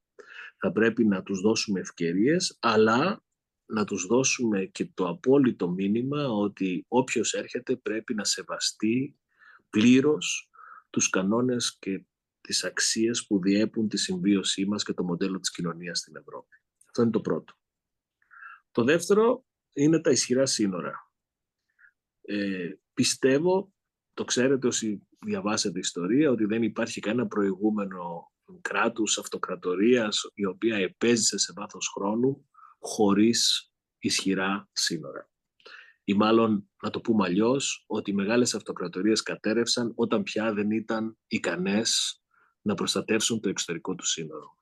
Θα πρέπει να τους δώσουμε ευκαιρίες, αλλά να τους δώσουμε και το απόλυτο μήνυμα ότι όποιος έρχεται πρέπει να σεβαστεί πλήρως τους κανόνες και τις αξίες που διέπουν τη συμβίωσή μας και το μοντέλο της κοινωνίας στην Ευρώπη. Αυτό είναι το πρώτο. Το δεύτερο είναι τα ισχυρά σύνορα. Ε, πιστεύω, το ξέρετε όσοι διαβάσετε ιστορία, ότι δεν υπάρχει κανένα προηγούμενο κράτους αυτοκρατορίας η οποία επέζησε σε βάθος χρόνου χωρίς ισχυρά σύνορα. Ή μάλλον, να το πούμε αλλιώς, ότι οι μεγάλες αυτοκρατορίες κατέρευσαν όταν πια δεν ήταν ικανές να προστατεύσουν το εξωτερικό του σύνορο.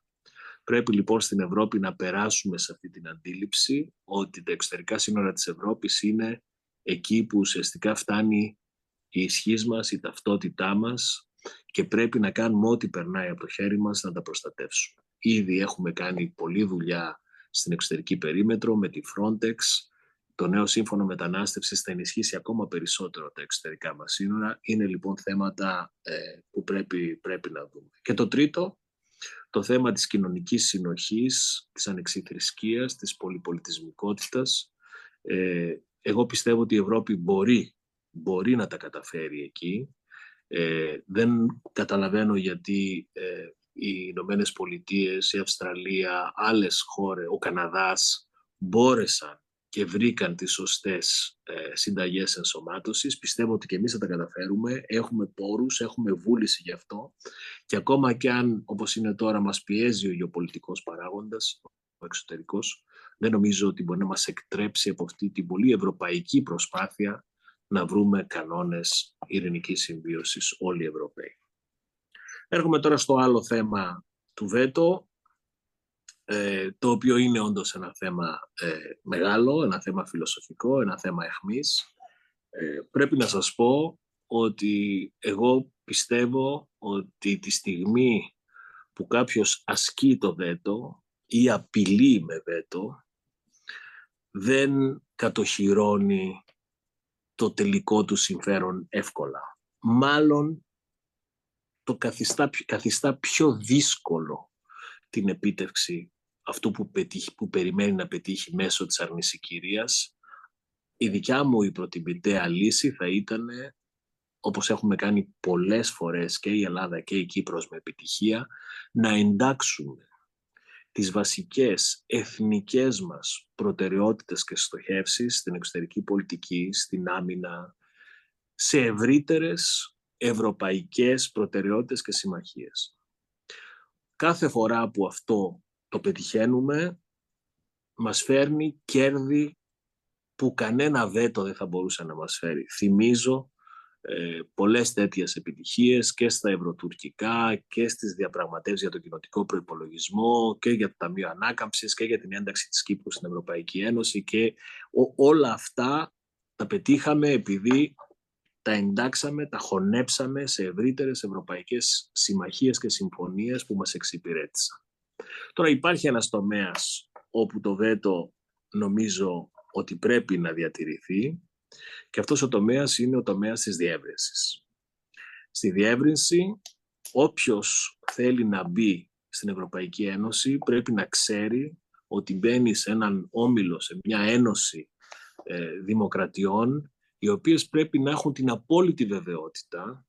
Πρέπει λοιπόν στην Ευρώπη να περάσουμε σε αυτή την αντίληψη ότι τα εξωτερικά σύνορα της Ευρώπης είναι εκεί που ουσιαστικά φτάνει η ισχύ μας, η ταυτότητά μας και πρέπει να κάνουμε ό,τι περνάει από το χέρι μας να τα προστατεύσουμε. Ήδη έχουμε κάνει πολλή δουλειά στην εξωτερική περίμετρο με τη Frontex. Το νέο σύμφωνο μετανάστευσης θα ενισχύσει ακόμα περισσότερο τα εξωτερικά μας σύνορα. Είναι λοιπόν θέματα ε, που πρέπει, πρέπει να δούμε. Και το τρίτο, το θέμα της κοινωνικής συνοχής, της ανεξιθρησκείας, της πολυπολιτισμικότητας. Ε, εγώ πιστεύω ότι η Ευρώπη μπορεί, μπορεί να τα καταφέρει εκεί. Ε, δεν καταλαβαίνω γιατί ε, οι Ηνωμένες Πολιτείες, η Αυστραλία, άλλες χώρες, ο Καναδάς μπόρεσαν και βρήκαν τις σωστές ε, συνταγές ενσωμάτωσης. Πιστεύω ότι και εμείς θα τα καταφέρουμε. Έχουμε πόρους, έχουμε βούληση γι' αυτό. Και ακόμα και αν, όπως είναι τώρα, μας πιέζει ο γεωπολιτικός παράγοντας, ο εξωτερικός, δεν νομίζω ότι μπορεί να μας εκτρέψει από αυτή την πολύ ευρωπαϊκή προσπάθεια να βρούμε κανόνες ειρηνικής συμβίωσης όλοι οι Ευρωπαίοι. Έρχομαι τώρα στο άλλο θέμα του ΒΕΤΟ, ε, το οποίο είναι όντως ένα θέμα ε, μεγάλο, ένα θέμα φιλοσοφικό, ένα θέμα εχμής. Ε, πρέπει να σας πω ότι εγώ πιστεύω ότι τη στιγμή που κάποιος ασκεί το βέτο ή απειλεί με βέτο, δεν κατοχυρώνει το τελικό του συμφέρον εύκολα. Μάλλον το καθιστά, καθιστά πιο δύσκολο την επίτευξη αυτού που, πετύχει, που περιμένει να πετύχει μέσω της αρνησικυρίας. Η δικιά μου η προτιμητέα λύση θα ήταν, όπως έχουμε κάνει πολλές φορές και η Ελλάδα και η Κύπρος με επιτυχία, να εντάξουμε τις βασικές εθνικές μας προτεραιότητες και στοχεύσεις στην εξωτερική πολιτική, στην άμυνα, σε ευρύτερες ευρωπαϊκές προτεραιότητες και συμμαχίες. Κάθε φορά που αυτό το πετυχαίνουμε, μας φέρνει κέρδη που κανένα βέτο δεν θα μπορούσε να μας φέρει. Θυμίζω ε, πολλές τέτοιες επιτυχίες και στα ευρωτουρκικά και στις διαπραγματεύσεις για τον κοινοτικό προϋπολογισμό και για το Ταμείο Ανάκαμψης και για την ένταξη της Κύπρου στην Ευρωπαϊκή Ένωση και όλα αυτά τα πετύχαμε επειδή τα εντάξαμε, τα χωνέψαμε σε ευρύτερες ευρωπαϊκές συμμαχίες και συμφωνίες που μας εξυπηρέτησαν. Τώρα υπάρχει ένας τομέας όπου το βέτο νομίζω ότι πρέπει να διατηρηθεί και αυτός ο τομέας είναι ο τομέας της διεύρυνσης. Στη διεύρυνση, όποιος θέλει να μπει στην Ευρωπαϊκή Ένωση πρέπει να ξέρει ότι μπαίνει σε έναν όμιλο, σε μια ένωση ε, δημοκρατιών, οι οποίες πρέπει να έχουν την απόλυτη βεβαιότητα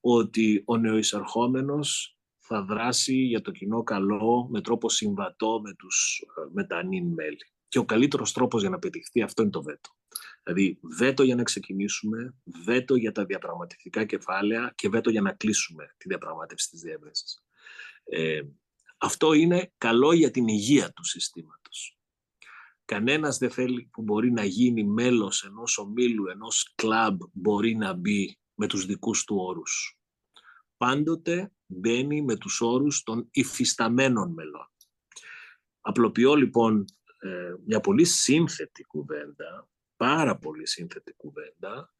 ότι ο νεοεισαρχόμενος θα δράσει για το κοινό καλό με τρόπο συμβατό με τους ε, μετανήν μέλη. Και ο καλύτερος τρόπος για να πετυχθεί αυτό είναι το βέτο. Δηλαδή, βέτο για να ξεκινήσουμε, βέτο για τα διαπραγματευτικά κεφάλαια και βέτο για να κλείσουμε τη διαπραγμάτευση της διεύρυνσης. Ε, αυτό είναι καλό για την υγεία του συστήματος. Κανένας δεν θέλει που μπορεί να γίνει μέλος ενός ομίλου, ενός κλαμπ, μπορεί να μπει με τους δικούς του όρους. Πάντοτε μπαίνει με τους όρους των υφισταμένων μελών. Απλοποιώ λοιπόν ε, μια πολύ σύνθετη κουβέντα πάρα πολύ σύνθετη κουβέντα,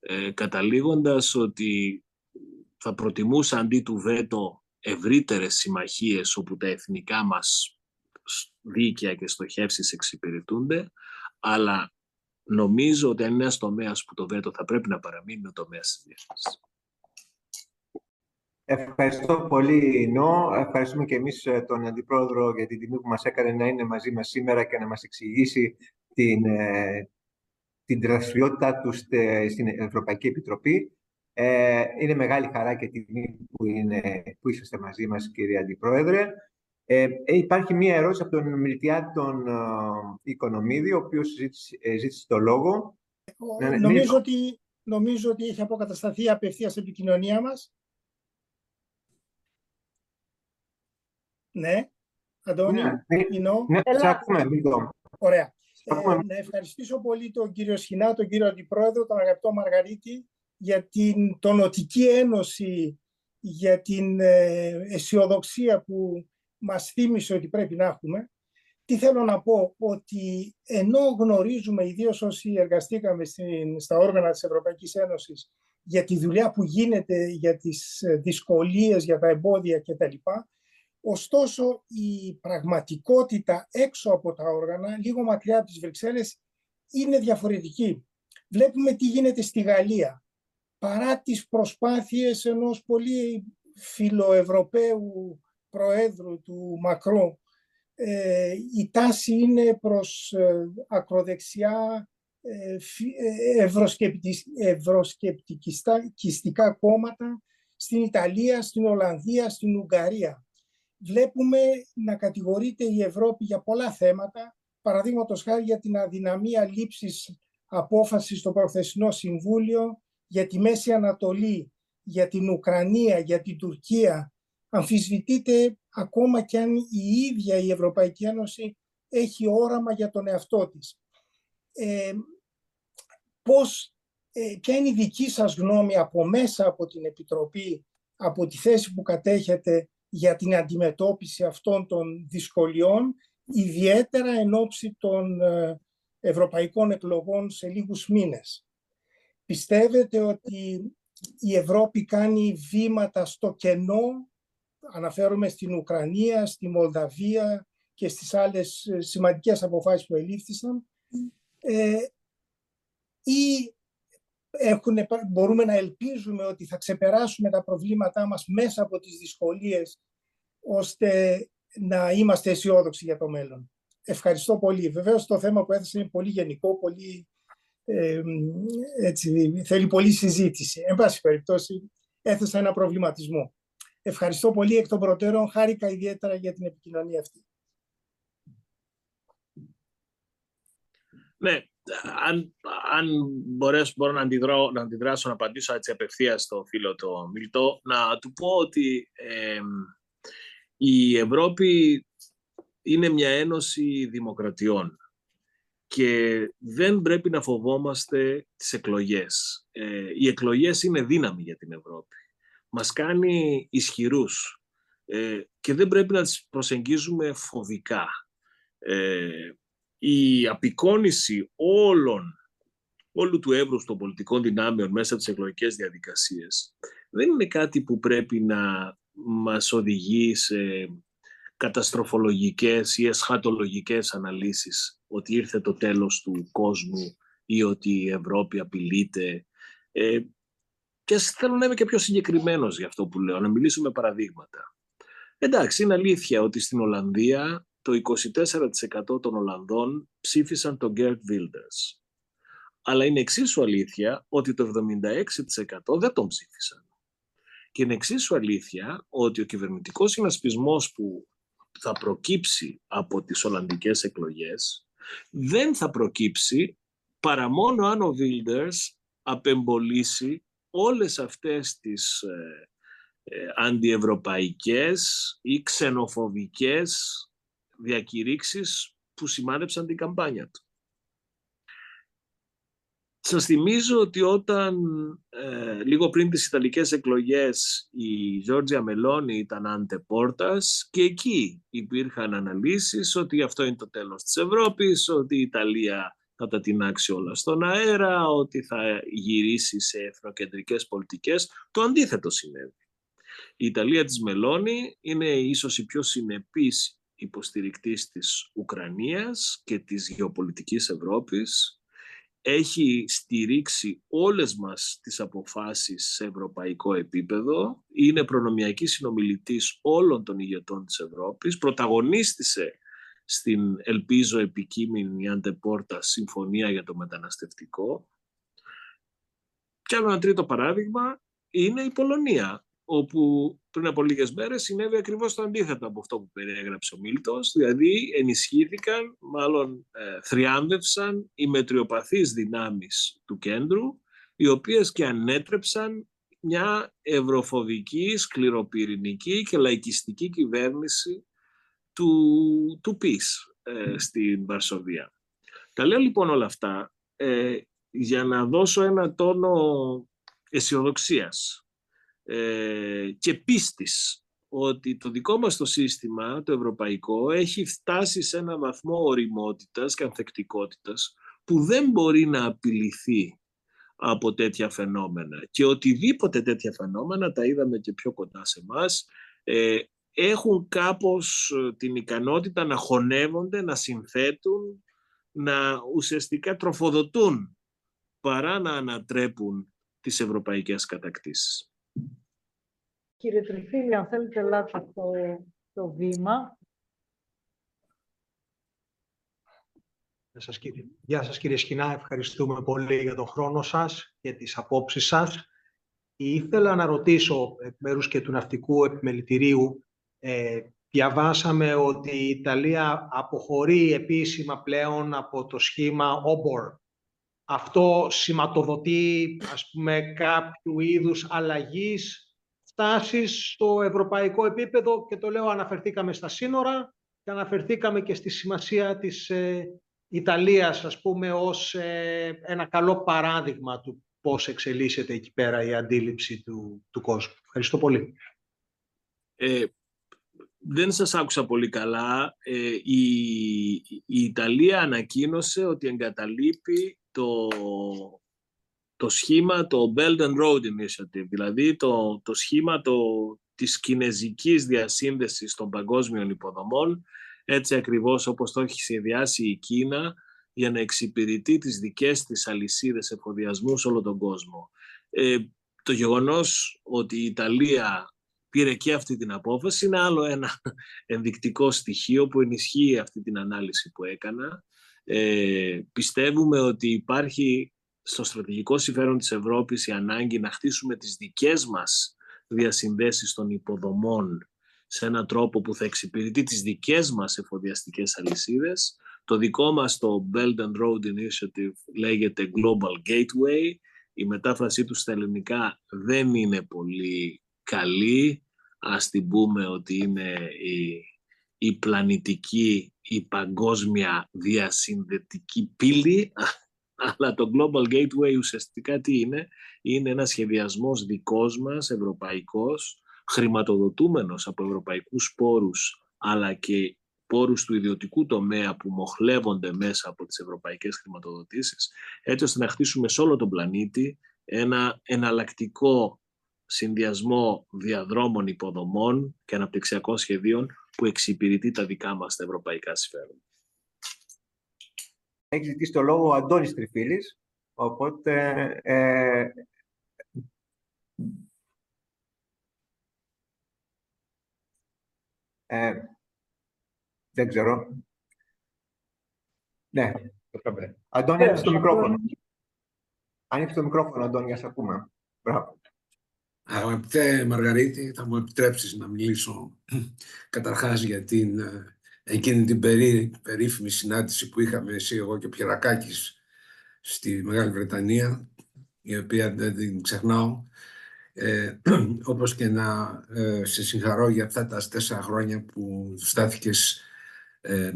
ε, καταλήγοντας ότι θα προτιμούσα αντί του βέτο ευρύτερες συμμαχίες όπου τα εθνικά μας δίκαια και στοχεύσεις εξυπηρετούνται, αλλά νομίζω ότι αν είναι ένας τομέας που το βέτο θα πρέπει να παραμείνει ο τομέας της διεθνής. Ευχαριστώ πολύ, Νό. Ευχαριστούμε και εμείς ε, τον Αντιπρόεδρο για την τιμή που μας έκανε να είναι μαζί μας σήμερα και να μας εξηγήσει την, ε, την δραστηριότητά του στην Ευρωπαϊκή Επιτροπή. Ε, είναι μεγάλη χαρά και τιμή που, είναι, που είσαστε μαζί μας, κύριε Αντιπρόεδρε. Ε, ε υπάρχει μία ερώτηση από τον Μιλτιάδη τον ε, Οικονομίδη, ο οποίος ζήτησε, ε, ζήτησε το λόγο. Ναι, ναι, νομίζω, ότι, νομίζω ότι έχει αποκατασταθεί απευθείας επικοινωνία μας. Ναι, Αντώνη, ναι, ναι, ναι, ακούμε, Ωραία. Ε, να ευχαριστήσω πολύ τον κύριο Σχοινά, τον κύριο Αντιπρόεδρο, τον αγαπητό Μαργαρίτη, για την τονοτική ένωση, για την ε, αισιοδοξία που μας θύμισε ότι πρέπει να έχουμε. Τι θέλω να πω, ότι ενώ γνωρίζουμε, ιδίως όσοι εργαστήκαμε στην, στα όργανα της Ευρωπαϊκής Ένωσης, για τη δουλειά που γίνεται, για τις ε, δυσκολίες, για τα εμπόδια κτλ. Ωστόσο, η πραγματικότητα έξω από τα όργανα, λίγο μακριά από τις Βρυξέλλες, είναι διαφορετική. Βλέπουμε τι γίνεται στη Γαλλία. Παρά τις προσπάθειες ενός πολύ φιλοευρωπαίου προέδρου του Μακρό, ε, η τάση είναι προς ε, ακροδεξιά ε, ευρωσκεπτικιστικά κόμματα στην Ιταλία, στην Ολλανδία, στην Ουγγαρία. Βλέπουμε να κατηγορείται η Ευρώπη για πολλά θέματα, παραδείγματος χάρη για την αδυναμία λήψης απόφασης στο Προθεσινό Συμβούλιο, για τη Μέση Ανατολή, για την Ουκρανία, για την Τουρκία. Αμφισβητείται ακόμα και αν η ίδια η Ευρωπαϊκή Ένωση έχει όραμα για τον εαυτό της. Ε, πώς, ε, ποια είναι η δική σας γνώμη από μέσα από την Επιτροπή, από τη θέση που κατέχετε για την αντιμετώπιση αυτών των δυσκολιών, ιδιαίτερα εν ώψη των ε, ευρωπαϊκών εκλογών σε λίγους μήνες. Πιστεύετε ότι η Ευρώπη κάνει βήματα στο κενό, αναφέρομαι στην Ουκρανία, στη Μολδαβία και στις άλλες ε, σημαντικές αποφάσεις που ελήφθησαν, ε, ή έχουν, μπορούμε να ελπίζουμε ότι θα ξεπεράσουμε τα προβλήματά μας μέσα από τις δυσκολίες ώστε να είμαστε αισιόδοξοι για το μέλλον. Ευχαριστώ πολύ. Βεβαίως το θέμα που έθεσε είναι πολύ γενικό, πολύ, ε, έτσι, θέλει πολύ συζήτηση. Εν πάση περιπτώσει έθεσα ένα προβληματισμό. Ευχαριστώ πολύ εκ των προτέρων. Χάρηκα ιδιαίτερα για την επικοινωνία αυτή. Ναι, αν, αν μπορέσω, μπορώ να, αντιδρώ, να αντιδράσω, να απαντήσω έτσι απευθείας στο φίλο το Μιλτό, να του πω ότι η Ευρώπη είναι μια ένωση δημοκρατιών και δεν πρέπει να φοβόμαστε τις εκλογές. Ε, οι εκλογές είναι δύναμη για την Ευρώπη. Μας κάνει ισχυρούς ε, και δεν πρέπει να τις προσεγγίζουμε φοβικά. Ε, η απεικόνηση όλων, όλου του εύρους των πολιτικών δυνάμεων μέσα από τις εκλογικές διαδικασίες δεν είναι κάτι που πρέπει να μας οδηγεί σε καταστροφολογικές ή εσχατολογικές αναλύσεις ότι ήρθε το τέλος του κόσμου ή ότι η Ευρώπη απειλείται. Ε, και θέλω να είμαι και πιο συγκεκριμένος για αυτό που λέω, να μιλήσουμε παραδείγματα. Εντάξει, είναι αλήθεια ότι στην Ολλανδία το 24% των Ολλανδών ψήφισαν τον Gerd Wilders. Αλλά είναι εξίσου αλήθεια ότι το 76% δεν τον ψήφισαν. Και είναι εξίσου αλήθεια ότι ο κυβερνητικός συνασπισμός που θα προκύψει από τις Ολλανδικές εκλογές δεν θα προκύψει παρά μόνο αν ο Wilders απεμπολίσει όλες αυτές τις ε, ε, αντιευρωπαϊκές ή ξενοφοβικές διακηρύξεις που σημάδεψαν την καμπάνια του. Σας θυμίζω ότι όταν ε, λίγο πριν τις Ιταλικές εκλογές η Γιώργια Μελώνη ήταν αντεπόρτας και εκεί υπήρχαν αναλύσεις ότι αυτό είναι το τέλος της Ευρώπης, ότι η Ιταλία θα τα τεινάξει όλα στον αέρα, ότι θα γυρίσει σε εθνοκεντρικές πολιτικές. Το αντίθετο συνέβη. Η Ιταλία της Μελώνη είναι ίσως η πιο συνεπής υποστηρικτής της Ουκρανίας και της γεωπολιτικής Ευρώπης. Έχει στηρίξει όλες μας τις αποφάσεις σε ευρωπαϊκό επίπεδο. Είναι προνομιακής συνομιλητής όλων των ηγετών της Ευρώπης. Πρωταγωνίστησε στην ελπίζω επικείμενη αντεπόρτα συμφωνία για το μεταναστευτικό. Και άλλο ένα τρίτο παράδειγμα είναι η Πολωνία, όπου πριν από λίγες μέρες συνέβη ακριβώς το αντίθετο από αυτό που περιέγραψε ο Μίλτος, δηλαδή ενισχύθηκαν, μάλλον ε, θριάμβευσαν οι μετριοπαθείς δυνάμεις του κέντρου, οι οποίες και ανέτρεψαν μια ευρωφοβική, σκληροπυρηνική και λαϊκιστική κυβέρνηση του, του ΠΙΣ ε, στην Βαρσοβία. Τα λέω λοιπόν όλα αυτά ε, για να δώσω ένα τόνο αισιοδοξίας ε, και πίστης ότι το δικό μας το σύστημα, το ευρωπαϊκό, έχει φτάσει σε ένα βαθμό οριμότητας και ανθεκτικότητας που δεν μπορεί να απειληθεί από τέτοια φαινόμενα. Και οτιδήποτε τέτοια φαινόμενα, τα είδαμε και πιο κοντά σε εμάς, ε, έχουν κάπως ε, την ικανότητα να χωνεύονται, να συνθέτουν, να ουσιαστικά τροφοδοτούν παρά να ανατρέπουν τις ευρωπαϊκές κατακτήσεις. Κύριε Τριφίλη, αν θέλετε, λάτε το, το βήμα. Γεια σας, κύριε. Γεια σας κύριε Σκηνά, ευχαριστούμε πολύ για τον χρόνο σας και τις απόψεις σας. Ήθελα να ρωτήσω εκ μέρους και του Ναυτικού Επιμελητηρίου, ε, διαβάσαμε ότι η Ιταλία αποχωρεί επίσημα πλέον από το σχήμα OBOR. Αυτό σηματοδοτεί, ας πούμε, κάποιου είδους αλλαγής στάσης στο ευρωπαϊκό επίπεδο και το λέω αναφερθήκαμε στα σύνορα και αναφερθήκαμε και στη σημασία της ε, Ιταλίας, ας πούμε, ως ε, ένα καλό παράδειγμα του πώς εξελίσσεται εκεί πέρα η αντίληψη του, του κόσμου. Ευχαριστώ πολύ. Ε, δεν σας άκουσα πολύ καλά. Ε, η, η Ιταλία ανακοίνωσε ότι εγκαταλείπει το, το σχήμα, το Belt and Road Initiative, δηλαδή το, το σχήμα το, της κινέζικης διασύνδεσης των παγκόσμιων υποδομών, έτσι ακριβώς όπως το έχει σχεδιάσει η Κίνα, για να εξυπηρετεί τις δικές της αλυσίδες εφοδιασμού σε όλο τον κόσμο. Ε, το γεγονός ότι η Ιταλία πήρε και αυτή την απόφαση είναι άλλο ένα ενδεικτικό στοιχείο που ενισχύει αυτή την ανάλυση που έκανα. Ε, πιστεύουμε ότι υπάρχει στο στρατηγικό συμφέρον της Ευρώπης η ανάγκη να χτίσουμε τις δικές μας διασυνδέσεις των υποδομών σε έναν τρόπο που θα εξυπηρετεί τις δικές μας εφοδιαστικές αλυσίδες. Το δικό μας το Belt and Road Initiative λέγεται Global Gateway. Η μετάφρασή του στα ελληνικά δεν είναι πολύ καλή. Ας την πούμε ότι είναι η, η πλανητική, η παγκόσμια διασυνδετική πύλη αλλά το Global Gateway ουσιαστικά τι είναι; Είναι ένας σχεδιασμός δικός μας, ευρωπαϊκός, χρηματοδοτούμενος από ευρωπαϊκούς πόρους, αλλά και πόρους του ιδιωτικού τομέα που μοχλεύονται μέσα από τις ευρωπαϊκές χρηματοδοτήσεις, έτσι ώστε να χτίσουμε σε όλο τον πλανήτη ένα εναλλακτικό συνδυασμό διαδρόμων υποδομών και αναπτυξιακών σχεδίων που εξυπηρετεί τα δικά μας τα ευρωπαϊκά συμφέροντα. Έχει ζητήσει το λόγο ο Αντώνης Τριφίλης, οπότε ε, ε, δεν ξέρω. Ναι. Αντώνη, άνοιξε το μικρόφωνο. Άνοιξε το μικρόφωνο, Αντώνη, για να σε ακούμε. Μπράβο. Αγαπητέ Μαργαρίτη, θα μου επιτρέψεις να μιλήσω καταρχάς για την ε, εκείνη την περί, περίφημη συνάντηση που είχαμε εσύ, εγώ και ο Πιερακάκης στη Μεγάλη Βρετανία, η οποία δεν την ξεχνάω, ε, όπως και να ε, σε συγχαρώ για αυτά τα τέσσερα χρόνια που στάθηκες ε,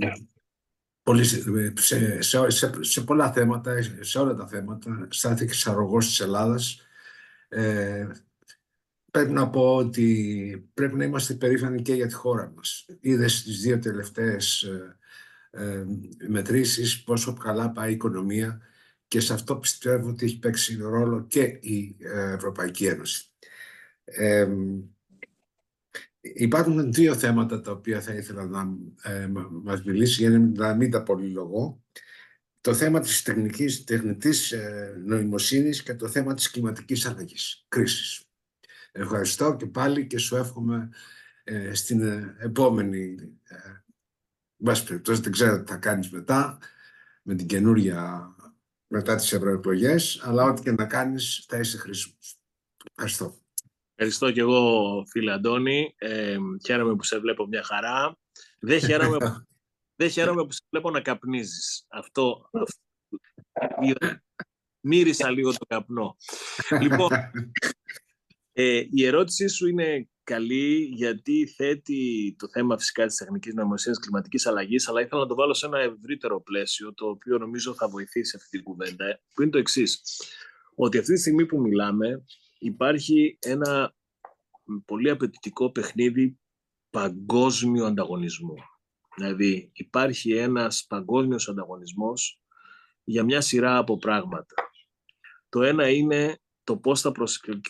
πολύ, σε, σε, σε, σε, πολλά θέματα, σε όλα τα θέματα, στάθηκες αρρωγός της Ελλάδας. Ε, πρέπει να πω ότι πρέπει να είμαστε περήφανοι και για τη χώρα μας. Είδες στις δύο τελευταίες ε, ε, μετρήσεις πόσο καλά πάει η οικονομία και σε αυτό πιστεύω ότι έχει παίξει ρόλο και η ε, Ευρωπαϊκή Ένωση. Ε, υπάρχουν δύο θέματα τα οποία θα ήθελα να ε, μας μιλήσει για να μην τα πολυλογώ. Το θέμα της τεχνικής, τεχνητής ε, νοημοσύνης και το θέμα της κλιματικής αλλαγής, κρίσης. Ευχαριστώ και πάλι και σου εύχομαι ε, στην ε, επόμενη ε, βάση περιπτώσει, δεν ξέρω τι θα κάνεις μετά με την καινούρια μετά τις ευρωεκλογές, αλλά ό,τι και να κάνεις θα είσαι χρήσιμος. Ευχαριστώ. Ευχαριστώ και εγώ φίλε Αντώνη. Ε, χαίρομαι που σε βλέπω μια χαρά. Δεν χαίρομαι, δεν χαίρομαι που σε βλέπω να καπνίζεις. Αυτό, αυτό μύρισα λίγο το καπνό. λοιπόν, ε, η ερώτησή σου είναι καλή γιατί θέτει το θέμα φυσικά της τεχνικής νοημοσύνης κλιματικής αλλαγής αλλά ήθελα να το βάλω σε ένα ευρύτερο πλαίσιο το οποίο νομίζω θα βοηθήσει αυτή την κουβέντα που είναι το εξής. ότι αυτή τη στιγμή που μιλάμε υπάρχει ένα πολύ απαιτητικό παιχνίδι παγκόσμιου ανταγωνισμού. Δηλαδή υπάρχει ένας παγκόσμιος ανταγωνισμός για μια σειρά από πράγματα. Το ένα είναι το πώς θα,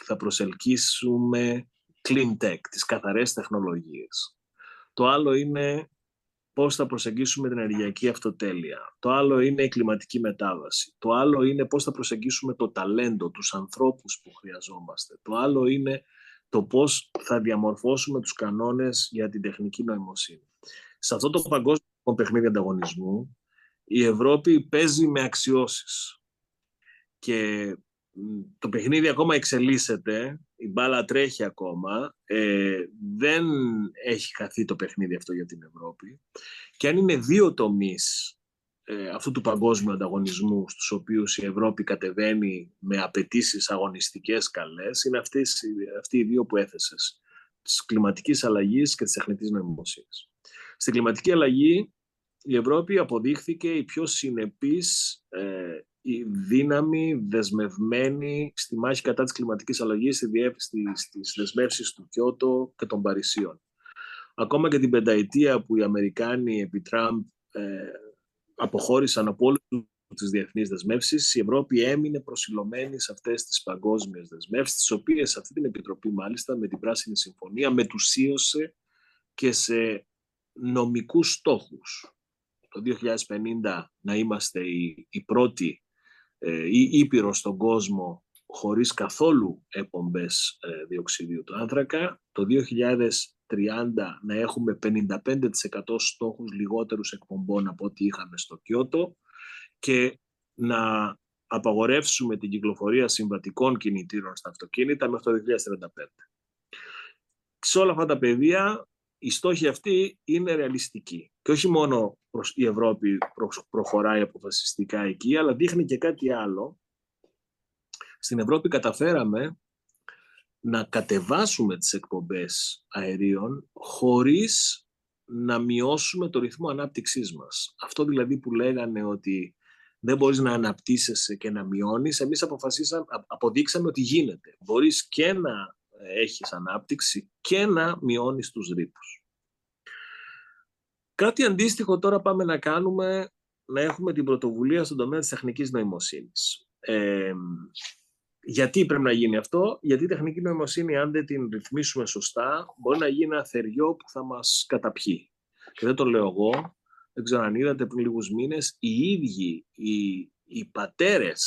θα προσελκύσουμε clean tech, τις καθαρές τεχνολογίες. Το άλλο είναι πώς θα προσεγγίσουμε την ενεργειακή αυτοτέλεια. Το άλλο είναι η κλιματική μετάβαση. Το άλλο είναι πώς θα προσεγγίσουμε το ταλέντο, τους ανθρώπους που χρειαζόμαστε. Το άλλο είναι το πώς θα διαμορφώσουμε τους κανόνες για την τεχνική νοημοσύνη. Σε αυτό το παγκόσμιο παιχνίδι ανταγωνισμού, η Ευρώπη παίζει με αξιώσεις. Και το παιχνίδι ακόμα εξελίσσεται, η μπάλα τρέχει ακόμα, ε, δεν έχει χαθεί το παιχνίδι αυτό για την Ευρώπη. Και αν είναι δύο τομείς ε, αυτού του παγκόσμιου ανταγωνισμού στους οποίους η Ευρώπη κατεβαίνει με απαιτήσεις αγωνιστικές καλές, είναι αυτές, αυτοί οι δύο που έθεσες, της κλιματικής αλλαγής και της τεχνητής νοημοσύνης. Στην κλιματική αλλαγή η Ευρώπη αποδείχθηκε η πιο συνεπής ε, η δύναμη δεσμευμένη στη μάχη κατά της κλιματικής αλλαγής, στις δεσμεύσεις του Κιώτο και των Παρισίων. Ακόμα και την πενταετία που οι Αμερικάνοι επί Τραμπ ε, αποχώρησαν από όλες τις διεθνείς δεσμεύσεις, η Ευρώπη έμεινε προσιλωμένη σε αυτές τις παγκόσμιες δεσμεύσεις, τις οποίες αυτή την Επιτροπή μάλιστα με την Πράσινη Συμφωνία μετουσίωσε και σε νομικούς στόχους. Το 2050 να είμαστε οι, οι πρώτοι ε, ή ήπειρος στον κόσμο χωρίς καθόλου εκπομπές ε, διοξιδίου του άνθρακα. Το 2030 να έχουμε 55% στόχους λιγότερους εκπομπών από ό,τι είχαμε στο Κιώτο και να απαγορεύσουμε την κυκλοφορία συμβατικών κινητήρων στα αυτοκίνητα μέχρι το 2035. Σε όλα αυτά τα πεδία οι στόχοι αυτοί είναι ρεαλιστικοί. Και όχι μόνο η Ευρώπη προχωράει αποφασιστικά εκεί, αλλά δείχνει και κάτι άλλο. Στην Ευρώπη καταφέραμε να κατεβάσουμε τις εκπομπές αερίων χωρίς να μειώσουμε το ρυθμό ανάπτυξής μας. Αυτό δηλαδή που λέγανε ότι δεν μπορείς να αναπτύσσεσαι και να μειώνεις, εμείς αποφασίσαμε, αποδείξαμε ότι γίνεται. Μπορείς και να έχεις ανάπτυξη και να μειώνεις τους ρήπους. Κάτι αντίστοιχο τώρα πάμε να κάνουμε, να έχουμε την πρωτοβουλία στον τομέα της τεχνικής νοημοσύνης. Ε, γιατί πρέπει να γίνει αυτό, γιατί η τεχνική νοημοσύνη, αν δεν την ρυθμίσουμε σωστά, μπορεί να γίνει ένα θεριό που θα μας καταπιεί. Και δεν το λέω εγώ, δεν ξέρω αν είδατε πριν λίγους μήνες, οι ίδιοι οι, οι πατέρες,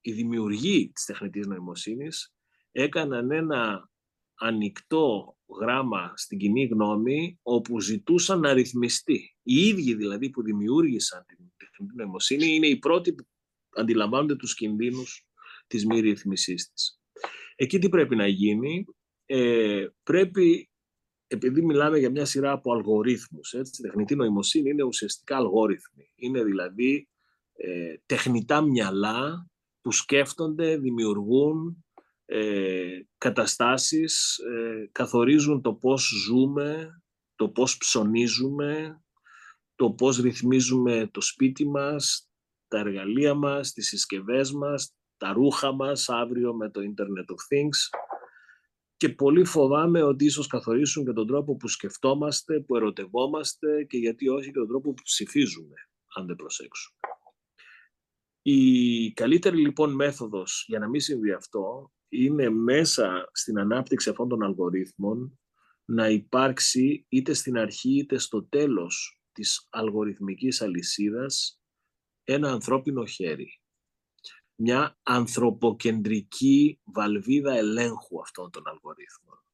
οι δημιουργοί της τεχνητής νοημοσύνης, έκαναν ένα ανοιχτό γράμμα στην κοινή γνώμη όπου ζητούσαν να ρυθμιστεί. Οι ίδιοι δηλαδή που δημιούργησαν την τεχνητή νοημοσύνη είναι οι πρώτοι που αντιλαμβάνονται τους κινδύνους της μη ρυθμισής της. Εκεί τι πρέπει να γίνει; Ε, πρέπει, επειδή μιλάμε για μια σειρά από αλγορίθμους, έτσι, η τεχνητή νοημοσύνη είναι ουσιαστικά αλγόριθμοι. Είναι δηλαδή ε, τεχνητά μυαλά που σκέφτονται, δημιουργούν ε, καταστάσεις ε, καθορίζουν το πώς ζούμε, το πώς ψωνίζουμε, το πώς ρυθμίζουμε το σπίτι μας, τα εργαλεία μας, τις συσκευές μας, τα ρούχα μας αύριο με το Internet of Things και πολύ φοβάμαι ότι ίσως καθορίσουν και τον τρόπο που σκεφτόμαστε, που ερωτευόμαστε και γιατί όχι και τον τρόπο που ψηφίζουμε, αν δεν προσέξουμε. Η καλύτερη λοιπόν μέθοδος για να μην συμβεί αυτό είναι μέσα στην ανάπτυξη αυτών των αλγορίθμων να υπάρξει είτε στην αρχή είτε στο τέλος της αλγοριθμικής αλυσίδας ένα ανθρώπινο χέρι. Μια ανθρωποκεντρική βαλβίδα ελέγχου αυτών των αλγορίθμων.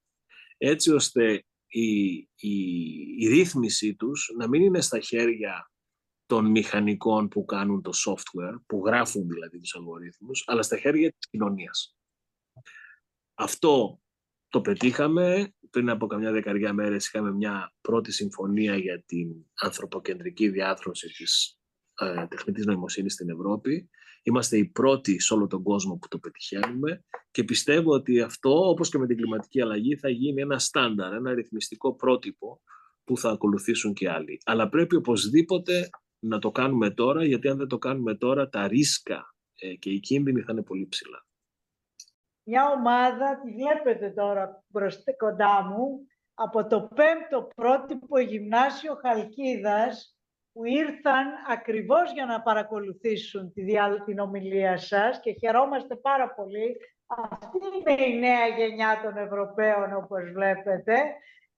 Έτσι ώστε η, η, η ρύθμιση τους να μην είναι στα χέρια των μηχανικών που κάνουν το software, που γράφουν δηλαδή τους αλγορίθμους, αλλά στα χέρια της κοινωνίας. Αυτό το πετύχαμε. Πριν από καμιά δεκαριά μέρες είχαμε μια πρώτη συμφωνία για την ανθρωποκεντρική διάθρωση της ε, τεχνητής νοημοσύνης στην Ευρώπη. Είμαστε οι πρώτοι σε όλο τον κόσμο που το πετυχαίνουμε και πιστεύω ότι αυτό, όπως και με την κλιματική αλλαγή, θα γίνει ένα στάνταρ, ένα ρυθμιστικό πρότυπο που θα ακολουθήσουν και άλλοι. Αλλά πρέπει οπωσδήποτε να το κάνουμε τώρα, γιατί αν δεν το κάνουμε τώρα, τα ρίσκα ε, και οι κίνδυνοι θα είναι πολύ ψηλά μια ομάδα, τη βλέπετε τώρα μπροστά κοντά μου, από το πέμπτο πρότυπο γυμνάσιο Χαλκίδας, που ήρθαν ακριβώς για να παρακολουθήσουν τη την ομιλία σας και χαιρόμαστε πάρα πολύ. Αυτή είναι η νέα γενιά των Ευρωπαίων, όπως βλέπετε,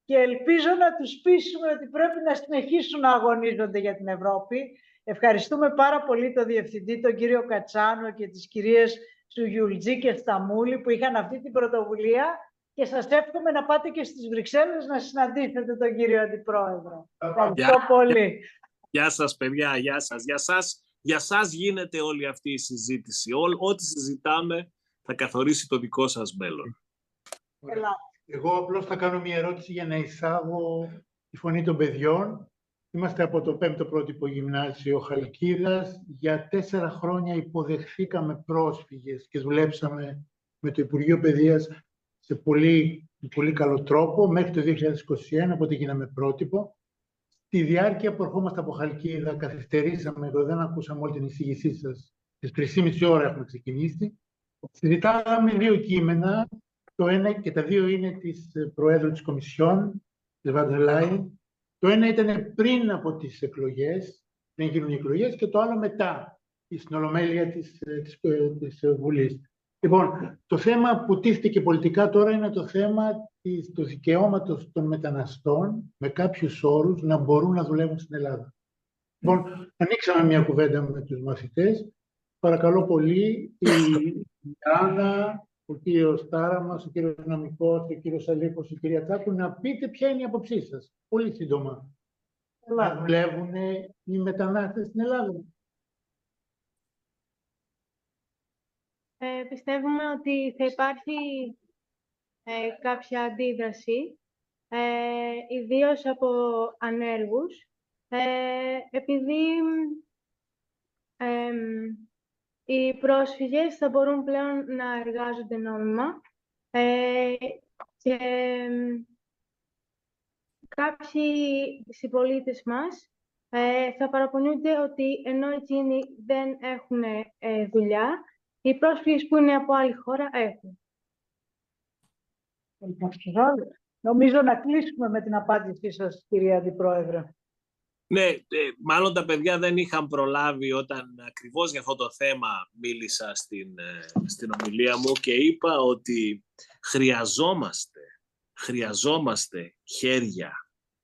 και ελπίζω να τους πείσουμε ότι πρέπει να συνεχίσουν να αγωνίζονται για την Ευρώπη. Ευχαριστούμε πάρα πολύ τον Διευθυντή, τον κύριο Κατσάνο και τις κυρίες Σουγιουλτζή και Σταμούλη που είχαν αυτή την πρωτοβουλία και σας εύχομαι να πάτε και στις Βρυξέλλες να συναντήσετε τον κύριο Αντιπρόεδρο. Ευχαριστώ πολύ. Γεια σας παιδιά, γεια σας. Για σας, για σας γίνεται όλη αυτή η συζήτηση. ό,τι συζητάμε θα καθορίσει το δικό σας μέλλον. Εγώ απλώς θα κάνω μια ερώτηση για να εισάγω τη φωνή των παιδιών. Είμαστε από το 5ο πρότυπο γυμνάσιο Χαλκίδας. Για τέσσερα χρόνια υποδεχθήκαμε πρόσφυγες και δουλέψαμε με το Υπουργείο Παιδείας σε πολύ, πολύ καλό τρόπο μέχρι το 2021, οπότε γίναμε πρότυπο. Στη διάρκεια που ερχόμαστε από Χαλκίδα, καθυστερήσαμε εδώ, δεν ακούσαμε όλη την εισήγησή σας. Στι 3,5 ώρα έχουμε ξεκινήσει. Συζητάγαμε δύο κείμενα. Το ένα και τα δύο είναι της Προέδρου της Κομισιόν, της Βαντελάη. Το ένα ήταν πριν από τις εκλογές, πριν γίνουν οι εκλογές, και το άλλο μετά, στην Ολομέλεια της Βουλής. Λοιπόν, το θέμα που τίθεται πολιτικά τώρα είναι το θέμα της, του δικαιώματος των μεταναστών με κάποιους όρους να μπορούν να δουλεύουν στην Ελλάδα. Λοιπόν, ανοίξαμε μια κουβέντα με τους μαθητές. Παρακαλώ πολύ, η Άννα, ο κύριος Τάραμας, ο κύριος Νομικός, ο κύριος Αλίκος, η κυρία Τσάκου, να πείτε ποια είναι η αποψή σας. Πολύ σύντομα. Να δουλεύουν οι μετανάστες στην Ελλάδα. Ε, πιστεύουμε ότι θα υπάρχει ε, κάποια αντίδραση, ε, ιδίως από ανέργους, ε, επειδή οι πρόσφυγες θα μπορούν πλέον να εργάζονται νόμιμα ε, και κάποιοι συμπολίτες μας ε, θα παραπονιούνται ότι ενώ εκείνοι δεν έχουν δουλειά, οι πρόσφυγες που είναι από άλλη χώρα έχουν. Νομίζω να κλείσουμε με την απάντησή σας, κυρία Αντιπρόεδρε. Ναι, ε, μάλλον τα παιδιά δεν είχαν προλάβει όταν ακριβώς για αυτό το θέμα μίλησα στην, ε, στην ομιλία μου και είπα ότι χρειαζόμαστε, χρειαζόμαστε χέρια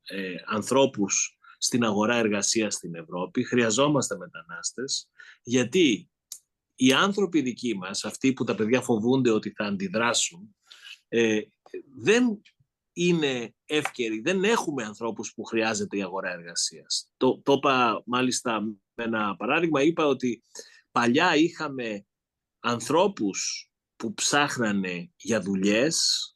ε, ανθρώπους στην αγορά εργασίας στην Ευρώπη, χρειαζόμαστε μετανάστες, γιατί οι άνθρωποι δικοί μας, αυτοί που τα παιδιά φοβούνται ότι θα αντιδράσουν, ε, δεν είναι εύκαιροι, δεν έχουμε ανθρώπους που χρειάζεται η αγορά εργασίας. Το, το είπα μάλιστα με ένα παράδειγμα, είπα ότι παλιά είχαμε ανθρώπους που ψάχνανε για δουλειές,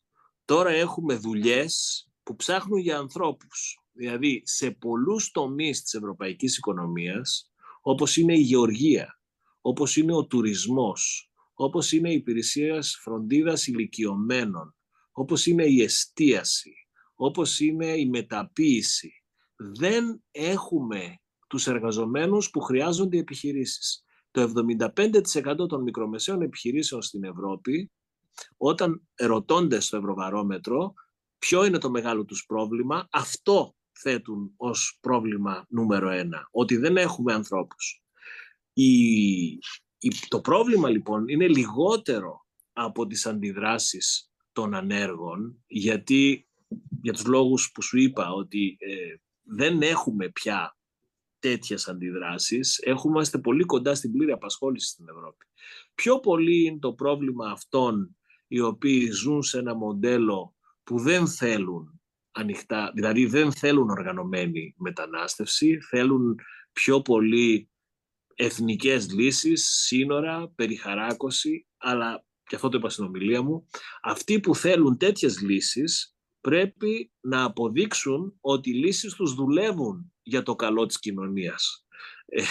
τώρα έχουμε δουλειές που ψάχνουν για ανθρώπους. Δηλαδή, σε πολλούς τομείς της ευρωπαϊκής οικονομίας, όπως είναι η γεωργία, όπως είναι ο τουρισμός, όπως είναι η υπηρεσία φροντίδας ηλικιωμένων, όπως είναι η εστίαση, όπως είναι η μεταποίηση. Δεν έχουμε τους εργαζομένους που χρειάζονται οι επιχειρήσεις. Το 75% των μικρομεσαίων επιχειρήσεων στην Ευρώπη, όταν ερωτώνται στο Ευρωβαρόμετρο ποιο είναι το μεγάλο τους πρόβλημα, αυτό θέτουν ως πρόβλημα νούμερο ένα, ότι δεν έχουμε ανθρώπους. Η, το πρόβλημα λοιπόν είναι λιγότερο από τις αντιδράσεις των ανέργων, γιατί για τους λόγους που σου είπα ότι ε, δεν έχουμε πια τέτοιες αντιδράσεις, έχουμε πολύ κοντά στην πλήρη απασχόληση στην Ευρώπη. Πιο πολύ είναι το πρόβλημα αυτών οι οποίοι ζουν σε ένα μοντέλο που δεν θέλουν ανοιχτά, δηλαδή δεν θέλουν οργανωμένη μετανάστευση, θέλουν πιο πολύ εθνικές λύσεις, σύνορα, περιχαράκωση, αλλά και αυτό το είπα στην ομιλία μου, αυτοί που θέλουν τέτοιες λύσεις πρέπει να αποδείξουν ότι οι λύσεις τους δουλεύουν για το καλό της κοινωνίας. Ε,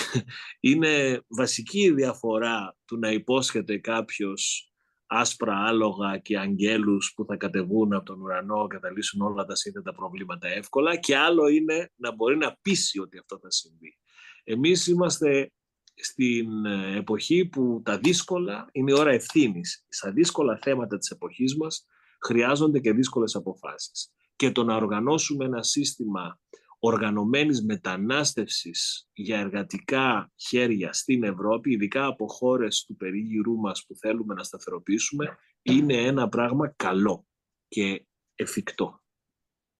είναι βασική η διαφορά του να υπόσχεται κάποιος άσπρα άλογα και αγγέλους που θα κατεβούν από τον ουρανό και θα λύσουν όλα τα σύνθετα προβλήματα εύκολα και άλλο είναι να μπορεί να πείσει ότι αυτό θα συμβεί. Εμείς είμαστε στην ε, εποχή που τα δύσκολα είναι η ώρα ευθύνης. Στα δύσκολα θέματα της εποχής μας χρειάζονται και δύσκολες αποφάσεις. Και το να οργανώσουμε ένα σύστημα οργανωμένης μετανάστευσης για εργατικά χέρια στην Ευρώπη, ειδικά από χώρες του περίγυρού μας που θέλουμε να σταθεροποιήσουμε, είναι ένα πράγμα καλό και εφικτό.